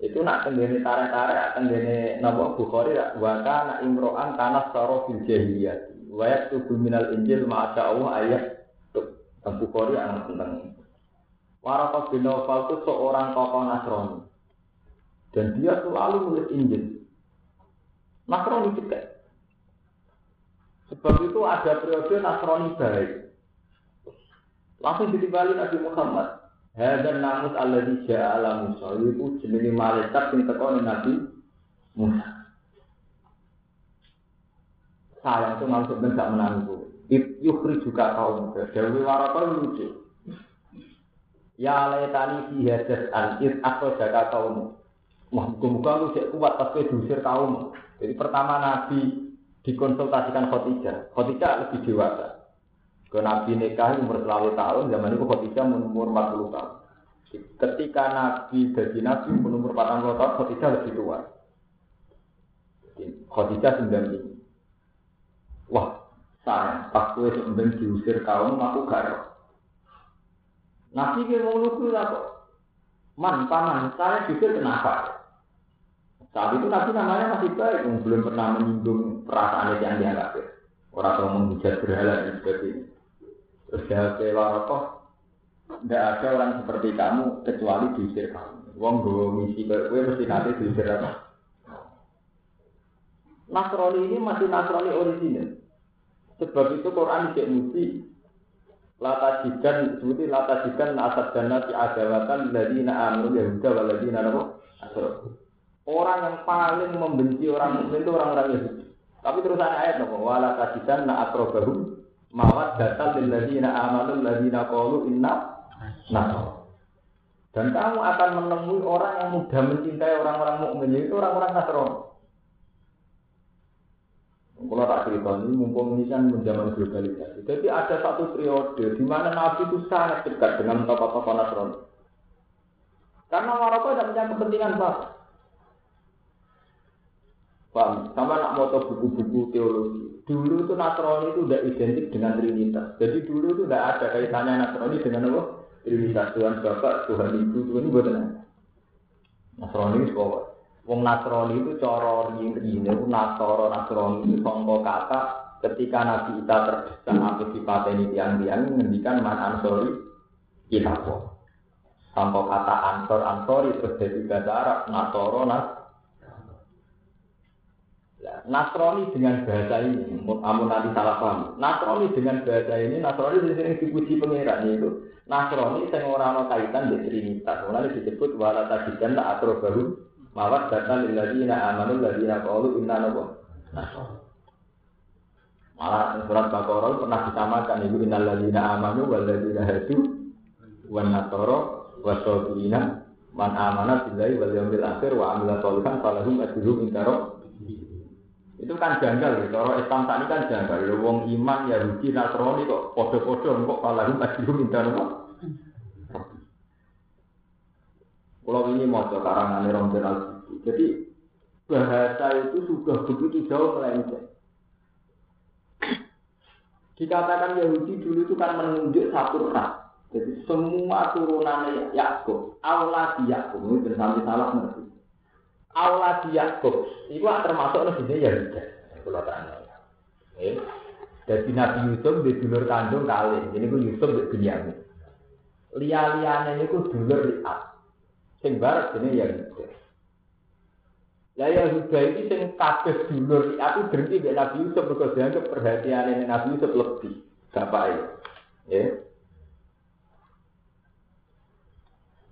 Itu nak tenggene tarik-tarik, tenggene Nabi Bukhari, waka nak imro'an tanah saro fil jahiliyah. Wayak tubuh minal injil ma'asya Allah ayat tentang Bukhari anak tentang Warokoh bin Nawfal itu seorang tokoh Nasrani. Dan dia selalu nulis Injil. Nasrani juga. Sebab itu ada periode Nasrani baik. Langsung ditimbali Nabi Muhammad. Hadan namus Allah di ala Musa itu jenis malaikat yang tekoni Nabi Musa. Sayang itu maksud tidak menanggu. Yukri juga kaum Dewi Warakal lucu. Ya laitani fi hadas an id atau jaga kaum. Wah, muka-muka lu cek kuat tapi diusir kaum. Jadi pertama Nabi dikonsultasikan Khotijah. Khotijah lebih dewasa. Ke Nabi nikah umur selalu tahun, zaman itu Khadijah umur 40 tahun. Ketika Nabi jadi Nabi umur 40 tahun, Khadijah lebih tua. Khadijah 95. Wah, saya pas gue sebenarnya diusir kaum, aku gak Nabi dia mau lugu kok. Man, paman, saya diusir kenapa? Saat itu Nabi namanya masih baik, belum pernah menyinggung perasaan yang dianggap Orang tua menghujat berhala dan sebagainya. Terus kecewa rokok, tidak ada orang seperti kamu kecuali diusir kamu. Wong gue misi ke gue mesti nanti diusir apa? Nasrani ini masih Nasrani original. Sebab itu Quran tidak mesti lata jikan seperti lata jikan asad dana si adawatan ladina amru yahuda waladina nabo Orang yang paling membenci orang mukmin itu orang-orang Yahudi. Tapi terusan ayat nopo wala kasidan na akrobahu mawat datal lil ladina amanu ladina qalu inna nasr. Dan kamu akan menemui orang yang mudah mencintai orang-orang mukmin itu orang-orang Nasrani. Kalau tak cerita ini mumpung ini kan menjaman globalisasi. Jadi ada satu periode di mana Nabi itu sangat dekat dengan tokoh-tokoh Nasrani. Karena Maroko tidak punya kepentingan apa. Paham? Sama nak moto buku-buku teologi. Dulu itu Nasrani itu tidak identik dengan Trinitas. Jadi dulu itu tidak ada kaitannya Nasrani dengan apa? Trinitas Tuhan Bapak, Tuhan Ibu, Tuhan Ibu tenang. Nasrani itu pokok. Wong Nasrani itu coro ini Nasoro Nasrani itu songko kata ketika Nabi Isa terdesak apa dipateni tiang-tiang menghentikan man ansori kita kok. Songko kata ansor ansori terus jadi bahasa Arab Nasoro Nas Nasrani dengan bahasa ini, amun nanti salah paham. Nasrani dengan bahasa ini, Nasrani di sini dipuji pangeran itu. Nasrani yang orang no kaitan di Trinitas. Mulai disebut wala tajidan tak atro baru mawat data lilladzina amanu ladzina qalu inna nabo. Malah surat Baqarah pernah disamakan ibu innal ladzina amanu wal ladzina hadu wan nasara wasabirina man amana billahi wal yawmil akhir wa amila sholihan falahum ajruhum inda itu kan janggal ya. Kalau Islam tadi kan janggal. Ya, wong iman ya rugi Nasrani kok podo-podo kok malah majlum minta nopo. Kalau ini mau karangan Rombel al Jadi bahasa itu sudah begitu jauh melenceng. Dikatakan Yahudi dulu itu kan menunjuk satu ras. Jadi semua turunannya Yakub, Allah di Yakub, itu sampai salah ngerti. Allah di Yakub, itu termasuk nabi ya tidak. Kalau tanya. Jadi Nabi Yusuf di dulur kandung kali, ini gue Yusuf di Binyamin. Lia-liane gue dulur liat. Sing barat ini ya. Lah ya Huda ini sing kabeh dulur aku berhenti di Nabi Yusuf mergo dianggap perhatian ini Nabi Yusuf lebih. Bapak ya.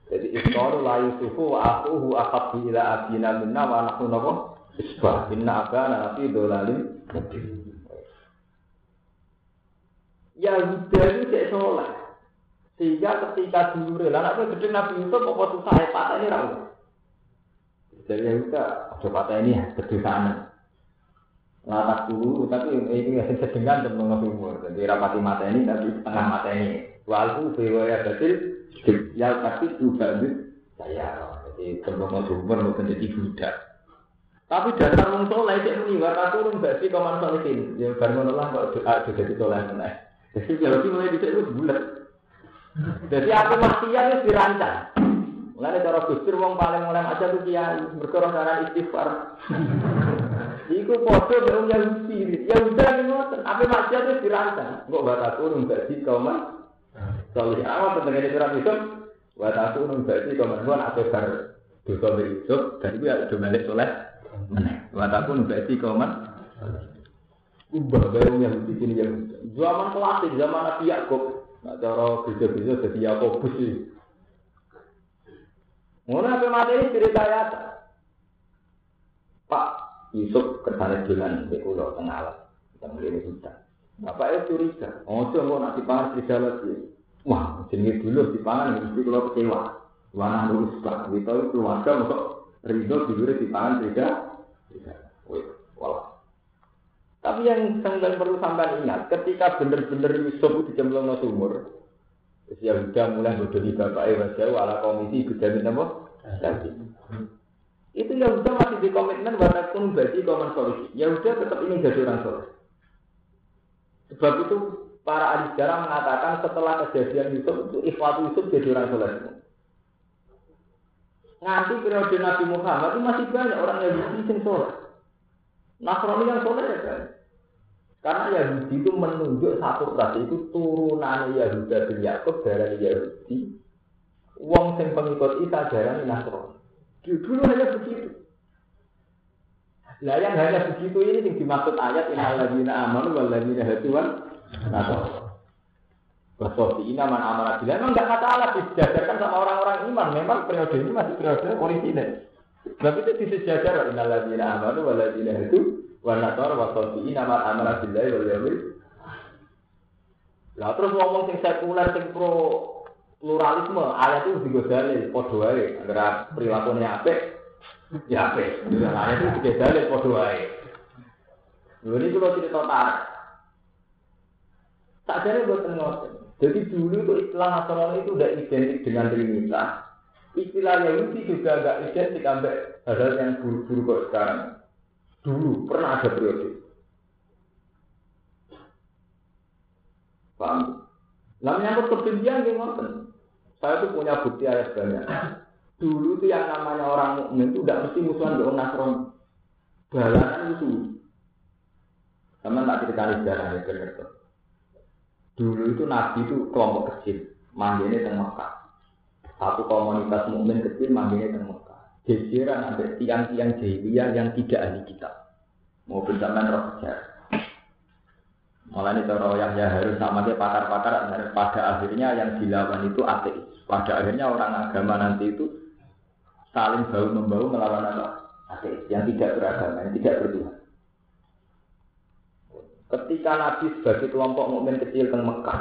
Jadi ikhtaru la yusufu wa akuhu akabu ila abina minna wa nahnu napa? Isbah. Inna abana nafi dolalin Ya Yuda itu cek soleh. Sehingga ketika dulu lah anak gede Nabi Yusuf apa susah ya patah ini ramu. Jadi ya Yuda, ada patah ini ya, kedosaan. Latak dulu, tapi ini sedengan dan umur. Jadi rapati mata ini, tapi setengah mata ini. Walku ya batil, Ya tapi juga saya. Jadi kalau sumber mau menjadi budak. Tapi dasar wong soleh cek muni wa turun gak sih kaman solehin. Ya bar ngono lah kok doa juga di soleh meneh. Jadi kalau sih mulai dicek wis bulat. Jadi aku maksiat wis dirancang. Mulai cara gustur wong paling mulai aja tuh kiai berkorong cara istighfar. Iku foto yang Yahudi. Ya udah ngoten, apa maksiat wis dirancang. Kok bakal turun gak sih kaman Solih awal tentang ini surat Yusuf. Wa tasu nun berarti komentuan atau bar dosa Yusuf dan itu ya udah balik soleh. Wa tasu nun berarti komen. Ubah baru yang di sini yang zaman klasik zaman Nabi Yakub. Nak cara bisa-bisa jadi Yakobus sih. Ngono apa materi cerita ya? Pak Yusuf ke sana jalan di pulau tengah alam, ini hutan. Bapak itu curiga, oh coba nak dipangan serigala sih. Wah, jenenge dulu dipangan mesti kalau kecewa. Wana lurus pak, kita keluarga untuk ridho dulu dipangan. Tidak. Wih, walah. Tapi yang sampai perlu sampai ingat, ketika bener-bener Yusuf itu dicemplung no sumur, ya udah mulai bodohi bapak Ewa Jawa ala komisi Gujamin apa? Jadi. Itu ya udah masih di komitmen pun bagi komen solusi. Ya udah tetap ini jadi orang soleh. Sebab itu para ahli sejarah mengatakan setelah kejadian Yusuf itu ikhwat Yusuf jadi orang soleh Nanti periode Nabi Muhammad itu masih banyak orang yang yang soleh. Nasrani yang soleh ya kan. Karena Yahudi itu menunjuk satu ras itu turunan Yahuda bin Yakub dari Yahudi. Wong sing pengikut Isa jarang Nasrani. Dulu hanya begitu. Lah yang hanya begitu ini yang dimaksud ayat innal ladzina amanu wal ladzina hadu wan nasara. Wasofi ini aman amanah bila memang nggak masalah disejajarkan sama orang-orang iman. Memang periode ini masih periode orisinil. Sebab itu disejajar innal ladzina amanu wal ladzina hadu wan nasara wasofi ini aman amanah bila wal yaumil Lah terus ngomong sing sekuler sing pro pluralisme ayat itu digodali padha wae antara perilakunya apik ya apik ayat itu digodali padha wae Lha ini kalau cerita tarik. Tak jadi buat ngoten. Jadi dulu itu istilah nasional itu udah identik dengan Trinitas. Istilah Yahudi juga agak identik sampai hal yang buruk-buruk kok sekarang. Dulu pernah ada periode. Paham? Nah menyangkut kebencian gimana? Saya tuh punya bukti ayat banyak. Dulu tuh yang namanya orang mukmin itu tidak mesti musuhan dengan Nasron. Balasan itu. Sama tak cerita sejarah ya benar Dulu itu Nabi itu kelompok kecil, manggilnya teng Mekah. Satu komunitas mukmin kecil manggilnya teng Mekah. Jejeran ada tiang-tiang jahiliyah yang tidak ahli kitab. Mau bersama roh sejarah. Malah ini cara yang ya harus sama dia pakar-pakar pada akhirnya yang dilawan itu ateis. Pada akhirnya orang agama nanti itu saling bau membau melawan apa? Ateis yang tidak beragama, yang tidak bertuhan. Ketika Nabi sebagai kelompok mukmin kecil ke Mekah,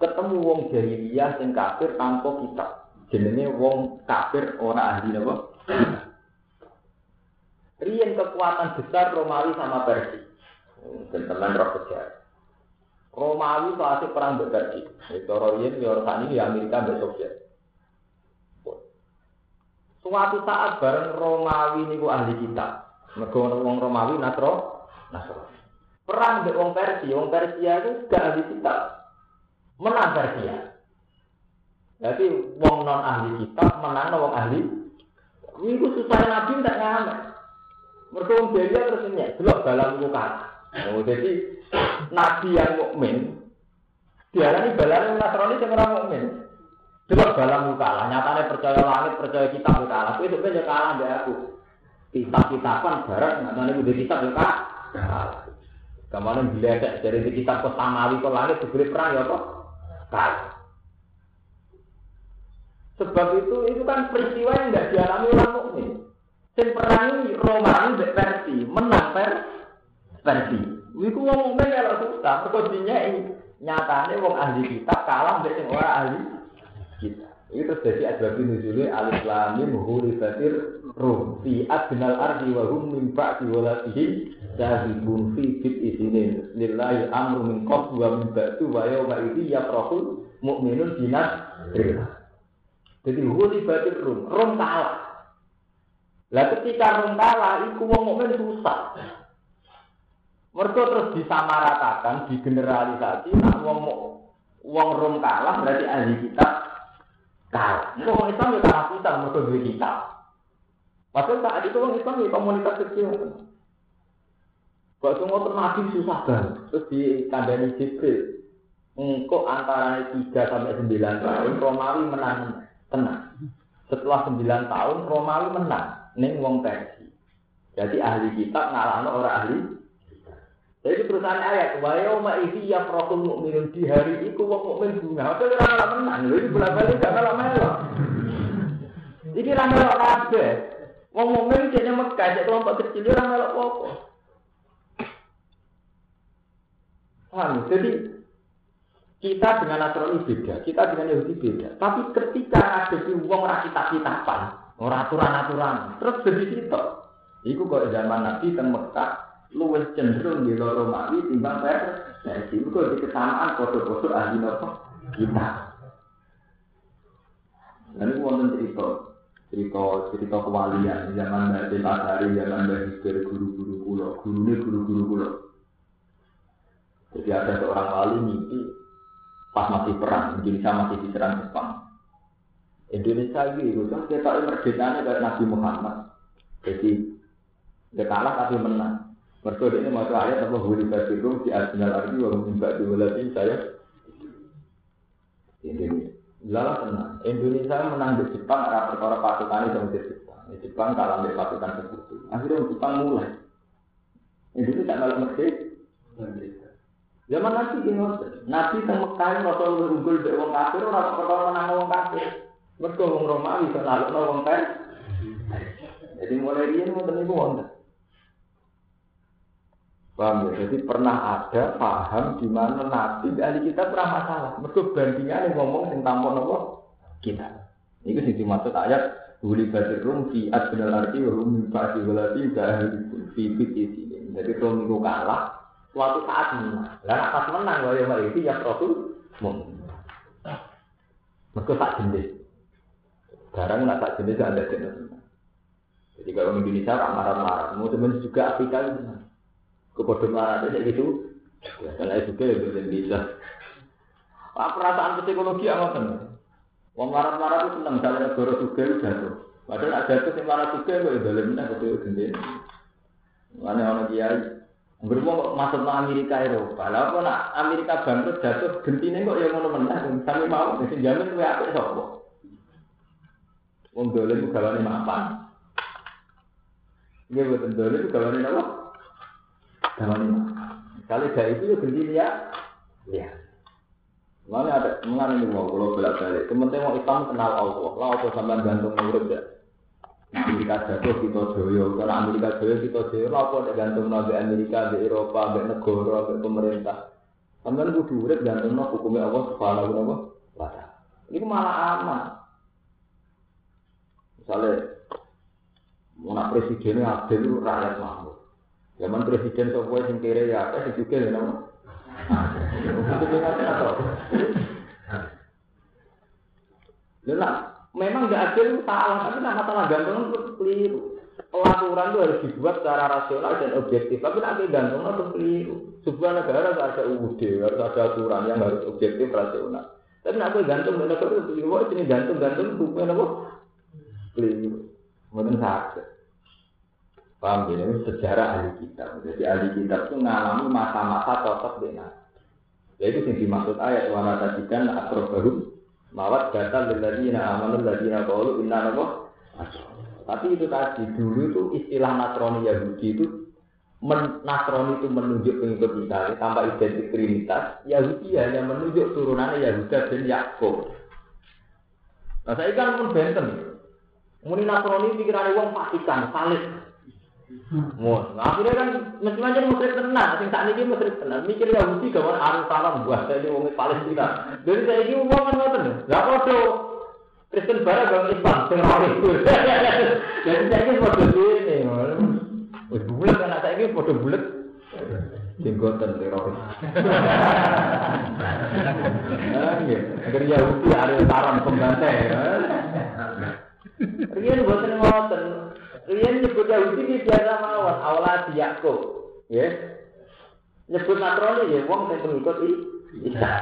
ketemu wong jahiliyah sing kafir tanpa kitab. Jenenge wong kafir orang ahli napa? Rian kekuatan besar Romawi sama Persia. Teman roh sejarah. Romawi pasti perang berganti. Itu Yorsan ini Amerika Soviet. Suatu saat bareng Romawi ini ahli kitab. Mereka orang Romawi Nasro, Nasro. Perang dengan orang Persia, orang Persia itu gak ahli kitab. Menang Persia. Jadi wong non ahli kitab menang wong ahli. Ini susah Nabi tidak ngamen. Mereka wong terus ini, delok muka. Oh, jadi nabi yang mukmin diarani balane Nasrani sing ora mukmin. Delok balang kalah, nyatane percaya langit, percaya kitab kalah. Kowe sebenarnya kalah mbek aku. Kitab-kitaban barat nyatane kudu kitab yo kalah. Kemarin diledek dari kitab ke samawi ke langit diberi perang ya kok kalah. Sebab itu itu kan peristiwa yang tidak dialami orang mukmin. Sing perang Romawi versi menang versi versi. Iku wong mukmin ya susah, mergo ini nyatane wong ahli kitab kalah mbek sing ora ahli kitab. Itu terus jadi asbab nuzulnya alif lam mim hulifatir rum fi adnal ardi wa hum min ba'di walatihim dahibun fi fit isinin lillahi amru min qabl wa min ba'du wa yawma idzi mu'minun binas Jadi hulifatir rum, rum kalah. Lah ketika rum kalah, iku wong mukmin susah. Mereka terus disamaratakan, digeneralisasi, nah wong wong rom kalah berarti ahli kitab kalah. Itu wong Islam ya kalah kita, mereka dua kitab. Padahal saat itu wong Islam ya komunitas kecil. Waktu mau nabi susah banget, terus di kandani Jibril. Engkau antara tiga sampai sembilan tahun Romawi menang tenang. Setelah sembilan tahun Romawi menang, neng wong Persia. Jadi ahli kitab ngalahno orang ahli jadi perusahaan ayat, wa yauma idzi yafrahul mu'minun di hari itu wong mukmin bunga. Apa ora malah menang lho, iki bola-balik gak malah melok. Iki ora melok kabeh. Wong mukmin jane Mekah, cek kelompok kecil ora melok apa. Paham? Jadi kita dengan Nasrani beda, kita dengan Yahudi beda. Tapi ketika ada di wong ora kita-kitapan, ora aturan-aturan, terus jadi kita. Iku kok zaman Nabi teng Mekah luwes cenderung di loro Romawi timbang Persia. Mergo di kesamaan foto-foto ahli nopo kita. Lalu wonten cerita, cerita cerita kewalian zaman Mbak Pasari, zaman Hikir, guru-guru kulo, gurunya guru-guru kulo. Jadi ada seorang wali mimpi pas masih perang, Indonesia masih diserang Jepang. Indonesia gitu kan kita merdekanya kayak Nabi Muhammad. Jadi dia kalah tapi menang. Mereka ini masuk ayat apa huri basirum di asnal arti wa minta diwalatin saya. Indonesia. Lalu tenang. Indonesia menang di Jepang arah perkara pasukan itu di Jepang. Di Jepang kalah di pasukan sekutu. Akhirnya Jepang mulai. Indonesia tak malah merdeka. Zaman Nabi ini Nabi teng Mekah Rasul unggul dari wong kafir ora perkara menang wong kafir. Mergo wong Romawi nalukno wong kafir. Jadi mulai dia ngoten niku wonten. Paham ya? Jadi pernah ada paham di mana Nabi ahli kita pernah masalah. Mergo bandingannya ngomong sing tampon apa? Kita. Ini sing dimaksud ayat Huli basir rum fi adnal arti wa hum min ba'di walati fi Jadi kalau minggu kalah, suatu saat menang. Lah pas menang wali wali itu ya Rasul. Mereka tak jenis. Barang nak tak jenis ada jenis. Jadi kalau Indonesia orang marah-marah, mau teman juga Afrika itu. Kepada marah itu gitu. Kalau juga ya belum bisa. Apa perasaan psikologi apa kan? Wong marah-marah itu senang dalam negara juga jatuh. Padahal ada itu yang marah juga kok dalam mana betul gendeng. Mana orang kiai Berumur kok masuk ke Amerika Eropa. Lalu kok nak Amerika bangkrut jatuh gentine kok yang mau menang. Kami mau mesti jamin kowe apik sapa. Wong dolen gawane mapan. Iya buat dolen itu gawane apa? Kali dari itu ya gentine ya. Ya. Mana ada mengenai ini mau kalau bolak balik. Kementerian mau Islam kenal Allah. Lah apa sampai gantung murid ya? Amerika jatuh kita joyo, karena Amerika joyo kita joyo, apa ada gantung nabi Amerika, di Eropa, di negara, di pemerintah. Sampai itu urip gantung nabi hukumnya Allah subhanahu wa ta'ala. Ini malah aman. Misalnya, mau presidennya adil rakyat makmur. Zaman presiden sebuah sing kiri ya, apa sih juga ya? Itu Lalu memang nggak adil itu salah, tapi nah masalah gantung itu keliru. Pelaturan itu harus dibuat secara rasional dan objektif, tapi nanti gantung itu keliru. Sebuah negara harus ada UUD, harus ada aturan yang harus objektif rasional. Tapi nanti gantung itu keliru, ini gantung-gantung bukan apa? Keliru. Mungkin sakit. Paham ya? Ini sejarah ahli kitab. Jadi ahli kitab itu mengalami masa-masa cocok dengan. Jadi yang dimaksud ayat wana tadikan akrobarum Mawat data ladina amanu ladina qalu inna nabo. Tapi itu tadi dulu itu istilah Nasrani Yahudi itu men, itu menunjuk pengikut Isa tanpa identik Trinitas. Yahudi hanya menunjuk turunannya Yahuda dan Yakub. Nah saya kan pun benten. Muni Nasrani pikiran uang Vatikan, salib. Mun, akhirnya kan mesti macam musyrik tenang, sing saat ini musyrik tenang. Mikir Yahudi kawan arus salam buat saya ini wong Palestina. Jadi saya ini uang kan ngoten. Lah podo Kristen barat bang Islam sing itu. Jadi saya ini podo ini. Wis bulat kan saya ini podo bulat. Jenggotan teroris. Ah, iya. Agar Yahudi arus salam pembantai. Riyen boten ngoten. Rian nyebut Yahudi ini biasa mawon di Yakub, ya. Nyebut Nasrani ya, wong yang pengikut Isa.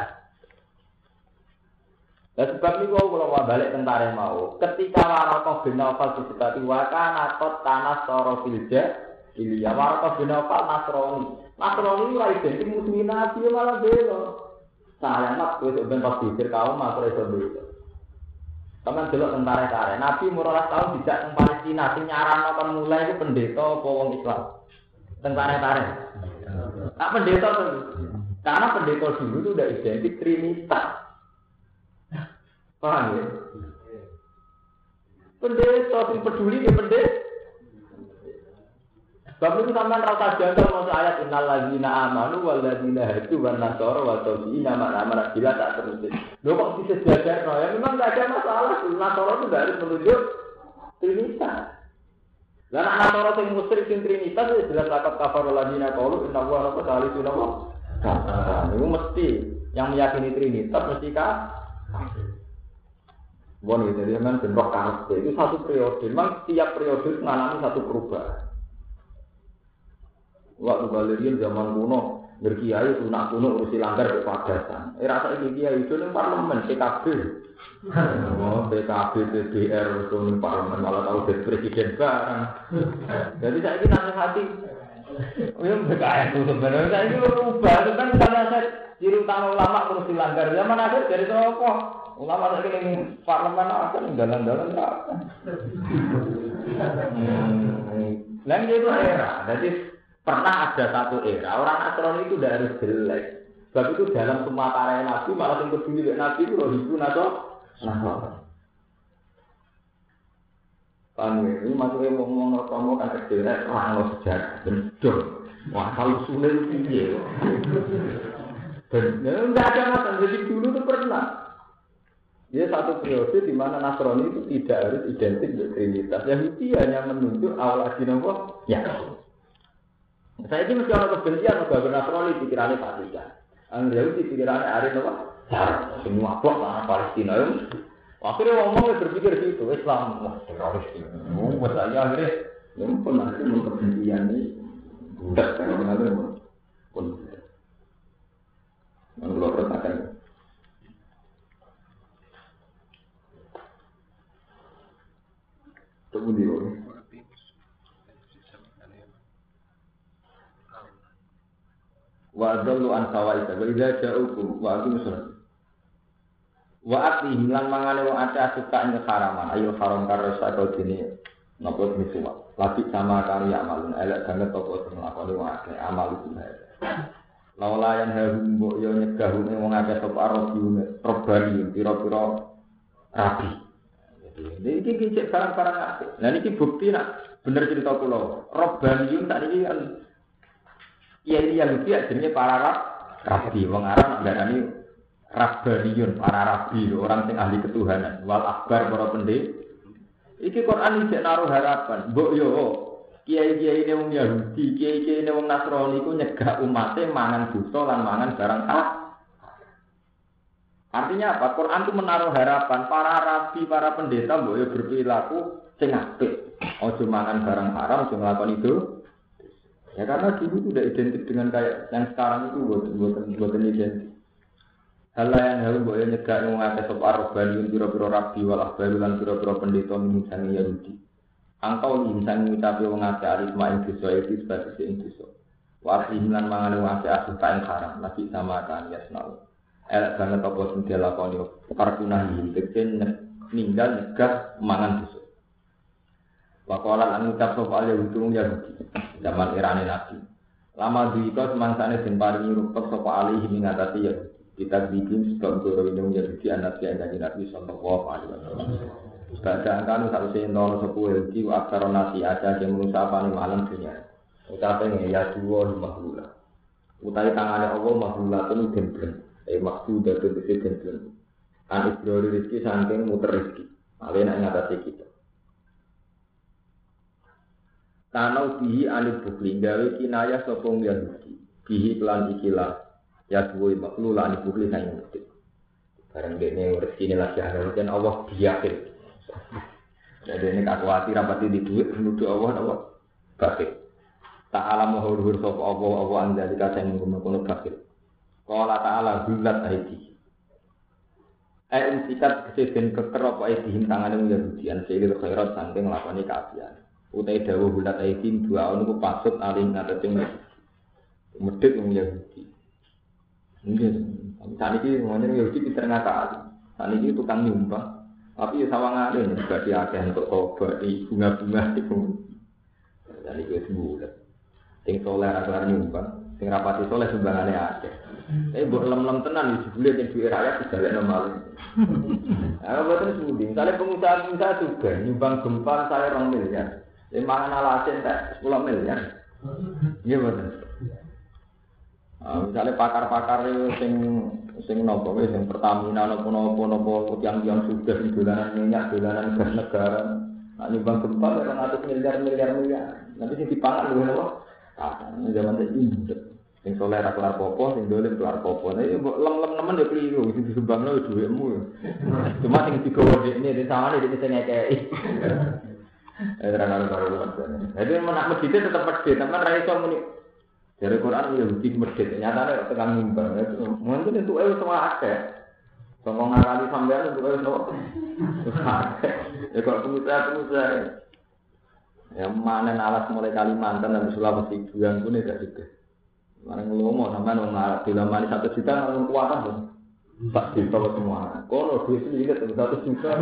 Nah, sebab ini kalau kalau balik tentara mau, ketika Warokoh bin Nawfal disebati wakana kot tanah soro filja, ya Warokoh bin Nawfal Nasrani. Nasrani itu identik musuhin Nabi malah belo. Mak, gue sebenarnya pas pikir kaum, gue sebenarnya. Kamu dulu tentara tentara. Nabi murah tahun tidak ke Palestina. Si nyaran akan mulai itu pendeta apa wong Islam. Tentara tentara. Nah pendeta tuh. Karena pendeta dulu itu udah identik Trinitas. Paham ya? Pendeta yang peduli ya pendeta. Sebab itu sampean rasa janggal mau ayat innal ladzina amanu wal ladzina hadu wan nasara wa tabiina mana mana bila tak terus. Lho kok bisa jajar no? Ya memang tidak ada masalah. Nasara itu harus menunjuk Trinitas. Lah anak Nasara sing musyrik sing trinitas ya jelas lakat kafar ladina qalu inna wa rabbaka salisu napa? Itu mesti yang meyakini trinitas mesti kah? Bon jadi memang bentrok kabeh itu satu periode. Memang tiap periode mengalami satu perubahan. Waktu Galerian zaman kuno, berkiai sunnah kuno urusi langgar ke padasan. Eh rasa ini kiai itu nih parlemen PKB. Oh, PKB, PBR itu nih parlemen malah tahu jadi presiden bareng. Jadi saya ini hati. Oh, ya PKS itu sebenarnya saya ini berubah itu kan karena saya ciri utama ulama urusi langgar zaman akhir dari apa? Ulama saya ini parlemen akan dalam-dalam apa? Hmm. Lain itu era, jadi Pernah ada satu era orang Nasrani itu tidak harus jelek. Sebab itu dalam semua karya Nabi malah yang dengan Nabi itu roh itu Nasrani. Paham ya? Ini maksudnya ngomong ngomong kan kecil, orang lo sejarah, bendur. Wah, kalau sulit itu dia. Dan enggak ada masalah. Jadi dulu itu pernah. Dia satu periode di mana Nasrani itu tidak harus identik dengan Trinitas. Yahudi hanya menunjuk awal adinah ya. Saya ini mesti orang kebencian, mereka bernasrani pikirannya Vatikan. Angger Yahudi pikirannya Arif apa? Semua blok tanah Palestina itu. Akhirnya ngomong berpikir gitu, Islam, wah teroris itu. Buat saya akhirnya, ya pun nanti mau kebencian ini, budak kan, akhirnya pun. Yang luar katakan. Tunggu di wa dzallu an sawaita wa idza ja'ukum wa aqim salat wa atihim lan mangane wong ate suka ing haraman ayo haram karo saka dene napa misuwa lagi sama karo ya amalun elek banget apa sing nglakoni wong akeh amal itu Laula yang harum mbok yo nyegahune wong akeh sapa robiune robani pira-pira rabi. Jadi iki kicik barang-barang akeh. Lah niki bukti nak bener cerita kula. Robaniun tak niki kan Kiai Yahudi akhirnya para rab, rabi, wong Arab ndarani rabbaniyun, para rabi, orang sing ahli ketuhanan, wal akbar para pendek. Iki Quran iki naruh harapan, mbok yo kiai-kiai ini wong Yahudi, kiai-kiai ini wong Nasrani iku nyegah umatnya mangan dosa lan mangan barang ah. Artinya apa? Quran itu menaruh harapan para rabi, para pendeta mbok yo berperilaku sing apik. Ojo mangan barang haram, ojo nglakoni itu. Ya karena dulu udah identik dengan kayak yang sekarang itu buat buat buatan identik. Hal yang hal boleh nyegah yang mengakai sop arobaniun piro-piro rabi walah baru dan piro-piro pendeta misalnya Yahudi. Angkau misalnya ngucapi wong ake arif main dosa itu sebagai si dosa. Wasi hilan mangan wong ake asuh kain haram lagi sama kan ya senau. Elek banget apa sing dilakoni parkunah yin tegese ninggal nyegah mangan dosa. Wakola lan ngucap sapa ale hukum Yahudi zaman irane Nabi. Lama duika semangsane den paringi rupek sapa ali ing ngatasi ya kita bikin sebab guru ini Yahudi anak yang dari Nabi sallallahu alaihi wasallam. Baca kan harusnya nol Yahudi wa aksara nasi aja yang menusa apa nih malam dunia. Ucape ya dua makhluk. Utai tangannya Allah makhluk itu den Eh maksud dari itu Kan ibrori rezeki saking muter rezeki. Malah nak ngatasi kita. Tanau bihi anil bukli gawe kinaya sopong Yahudi. Bihi pelan ikilah ya duwe maklu lan bukli nang ngerti bareng dene rezeki lagi ada dan Allah biakin jadi ini kakuati rapati di duit menuduh Allah Allah bakil tak alam hurhur sop Allah Allah anda dikasih menggunakan bakil Kala ta'ala hulat aidi. Ayat sikat kesedihan keker apa aidihim tangan yang Yahudi Ansihil khairat sangking lakoni keabian utai dawa bulat aidim dua tahun itu pasut alim ngatasi medit yang Yahudi. Mungkin saat ini semuanya Yahudi pinter ngakali saat ini tukang nyumbang. Tapi ya sawang alim juga di akhir untuk tobat di bunga-bunga itu dan itu sebulan sing soleh rasa nyumbang. Sing rapati soleh sumbangannya ada tapi buat lem-lem tenan di sebulan yang duit rakyat ada normal Nah, buat itu misalnya pengusaha-pengusaha juga nyumbang gempa saya orang miliar Lima alasin tak sepuluh miliar. Iya betul. misalnya pakar-pakar sing sing nopo wis sing Pertamina nopo nopo nopo yang yang sudah di dolanan minyak dolanan gas negara Nah, nyumbang gempa orang atas miliar miliar miliar. Nanti sih dipangan lu apa? Ah, zaman ini Sing soleh ra kelar popo, sing dolim kelar popo. Nah, mbok lem-lem nemen ya keliru, sing disumbangno dhuwitmu. Cuma sing digowo dekne di sawane dekne sing ngekeki. Eh ra karo karo. Jadi menak masjid tetep masjid, tapi ra iso muni. Dari Quran ya bukti masjid, nyatane tekan nyumbang. Mungkin itu eh semua akeh. Sombong ngakali sampean untuk eh no. Ya kok pengusaha-pengusaha. Ya alas mulai Kalimantan dan Sulawesi bulan pun tidak juga. Mana ngelomo sampai nong ngarap di lamani satu juta nong kuatan tuh. Tak juta semua. Kono duit sendiri kan satu juta.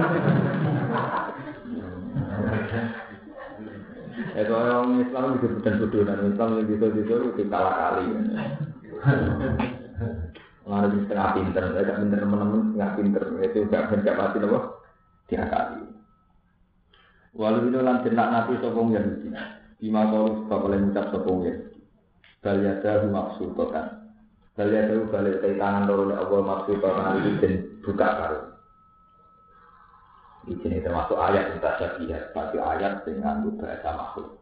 Ya kalau orang Islam juga bukan bodoh dan Islam yang bisa bisa itu kalah kali. Mengenai di setengah pinter, saya tidak pinter teman-teman setengah pinter itu gak bencak mati loh dia kali. Walau itu lan jenak nabi sopong Yahudi, bima kau sebab oleh mengucap sopong Yahudi. Bal yadahu maksudokan. Bal yadahu balik ke tangan nek Allah maksudokan itu den buka karo. Ini termasuk ayat yang tak syabihat, tapi ayat dengan bahasa makhluk.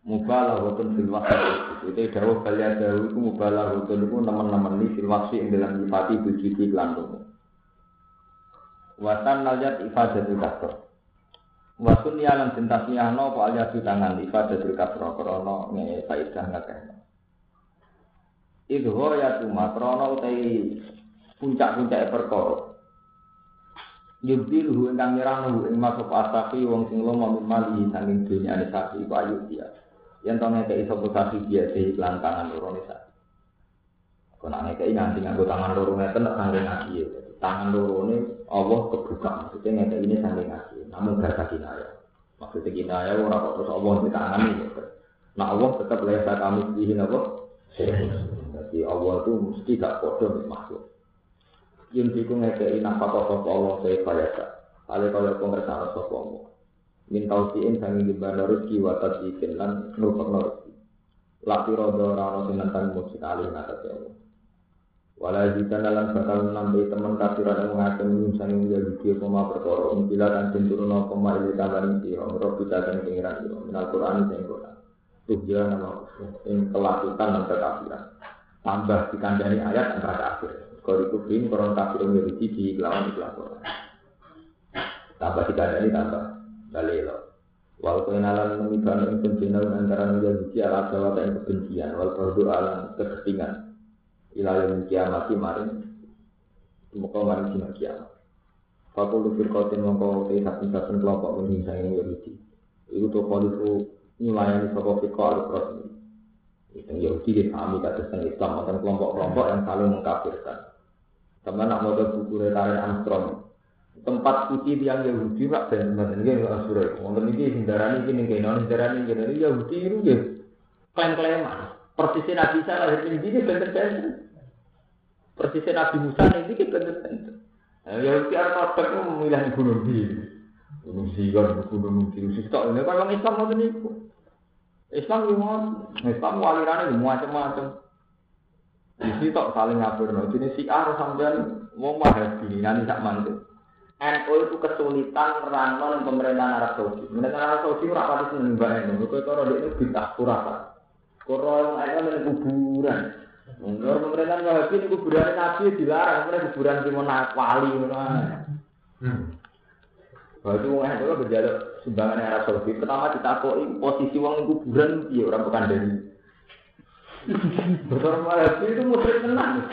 Mubalah wotun fil waqti itu dawuh bal yadahu itu mubalah wotun itu teman-teman ini fil waqti yang dalam nyifati bujiti kelantung. Watan naljat ifadatul kasro. Wasun yalan jentas nyahno po alyadu tangan ifadatul kasro krono nge faidah ngakehno. Idho ya cuma krono utai puncak-puncak perkara. Yubdi luhu ingkang nyerang luhu ing masuk asafi wong sing lomo min mali saking dunya ane sapi iku ayu dia. Yen to ngeke iso sapi dia di iklan tangan loro ne sapi. Kok nek ngeke nganti nganggo tangan loro ngeten nek saking ngaki ya. Tangan loro ne Allah kebuka maksudnya ngeke ini saking ngaki. Namun gak kinaya. Maksudnya kinaya ora kok terus Allah di tangan. Nah Allah tetap lesa kami dihin apa? Jadi Allah itu mesti gak bodoh makhluk. Yang diku ngekei nafkah sapa Allah saya kaya tak. Ale kaya pengertaan sapa Allah. Min tausiin sangi gimana rezeki wa tasyikin lan nupakno rezeki. Lati rodo rano sing nentang musik alih ngatas Allah. Walau jika dalam bakal nambahi teman kafiran yang mengatakan minum sangi menjadi dia pema perkara umpila dan centurun pema ili kabarin siro Rob kita dan pengiran siro Minal Quran yang Quran Tuhjah nama yang kelakukan dan kekafiran tambah dikandani ayat antara kafir. Kalau dikufrin, koron kafir memiliki di lawan itu Quran. Tambah dikandani tambah dalil. Wal kenalan memikan yang penjenal antara menjadi ala jawab yang kebencian, wal produk alam keketingan. Ilah yang kiamat marin, muka marin sinar kiamat. Fakul firqatin mongko te satu-satu kelompok menghina yang Yahudi. Itu tuh kalau nyulayani sopo firqa al-Qur'an yang Yahudi dipahami kata Islam atau kelompok-kelompok yang saling mengkafirkan. Sama nak mau buku Retare Armstrong. Tempat suci yang Yahudi mak dan dan ini nggak surat. Wonten ini hindarani ini kayak non hindarani ini Yahudi itu ya klaim-klaiman. Persisnya Nabi Isa lahir di sini bener-bener. Persisnya Nabi Musa ini kita bener-bener. Yahudi Ortodok itu memilih bunuh diri. Bunuh sigar, bunuh diri. Sistok ini kalau Islam mau itu. Islam gimana? Islam alirannya macam-macam. Di situ saling ngabur. Jadi si A sampean mau mahal ini nanti tak mantu. NU itu kesulitan ranon pemerintahan Arab Saudi. Pemerintahan Arab Saudi ora pati seneng mbak NU. Kau kalau dia itu bintang kurasa. Kalau yang NU itu kuburan. Menurut pemerintahan Wahabi ini kuburan Nabi dilarang. Mereka kuburan di mana wali. Waktu wong itu berjaluk sumbangan Arab Saudi. Pertama ditakoi posisi wong kuburan iya orang bukan dari. Besar Wahabi itu musyrik tenang.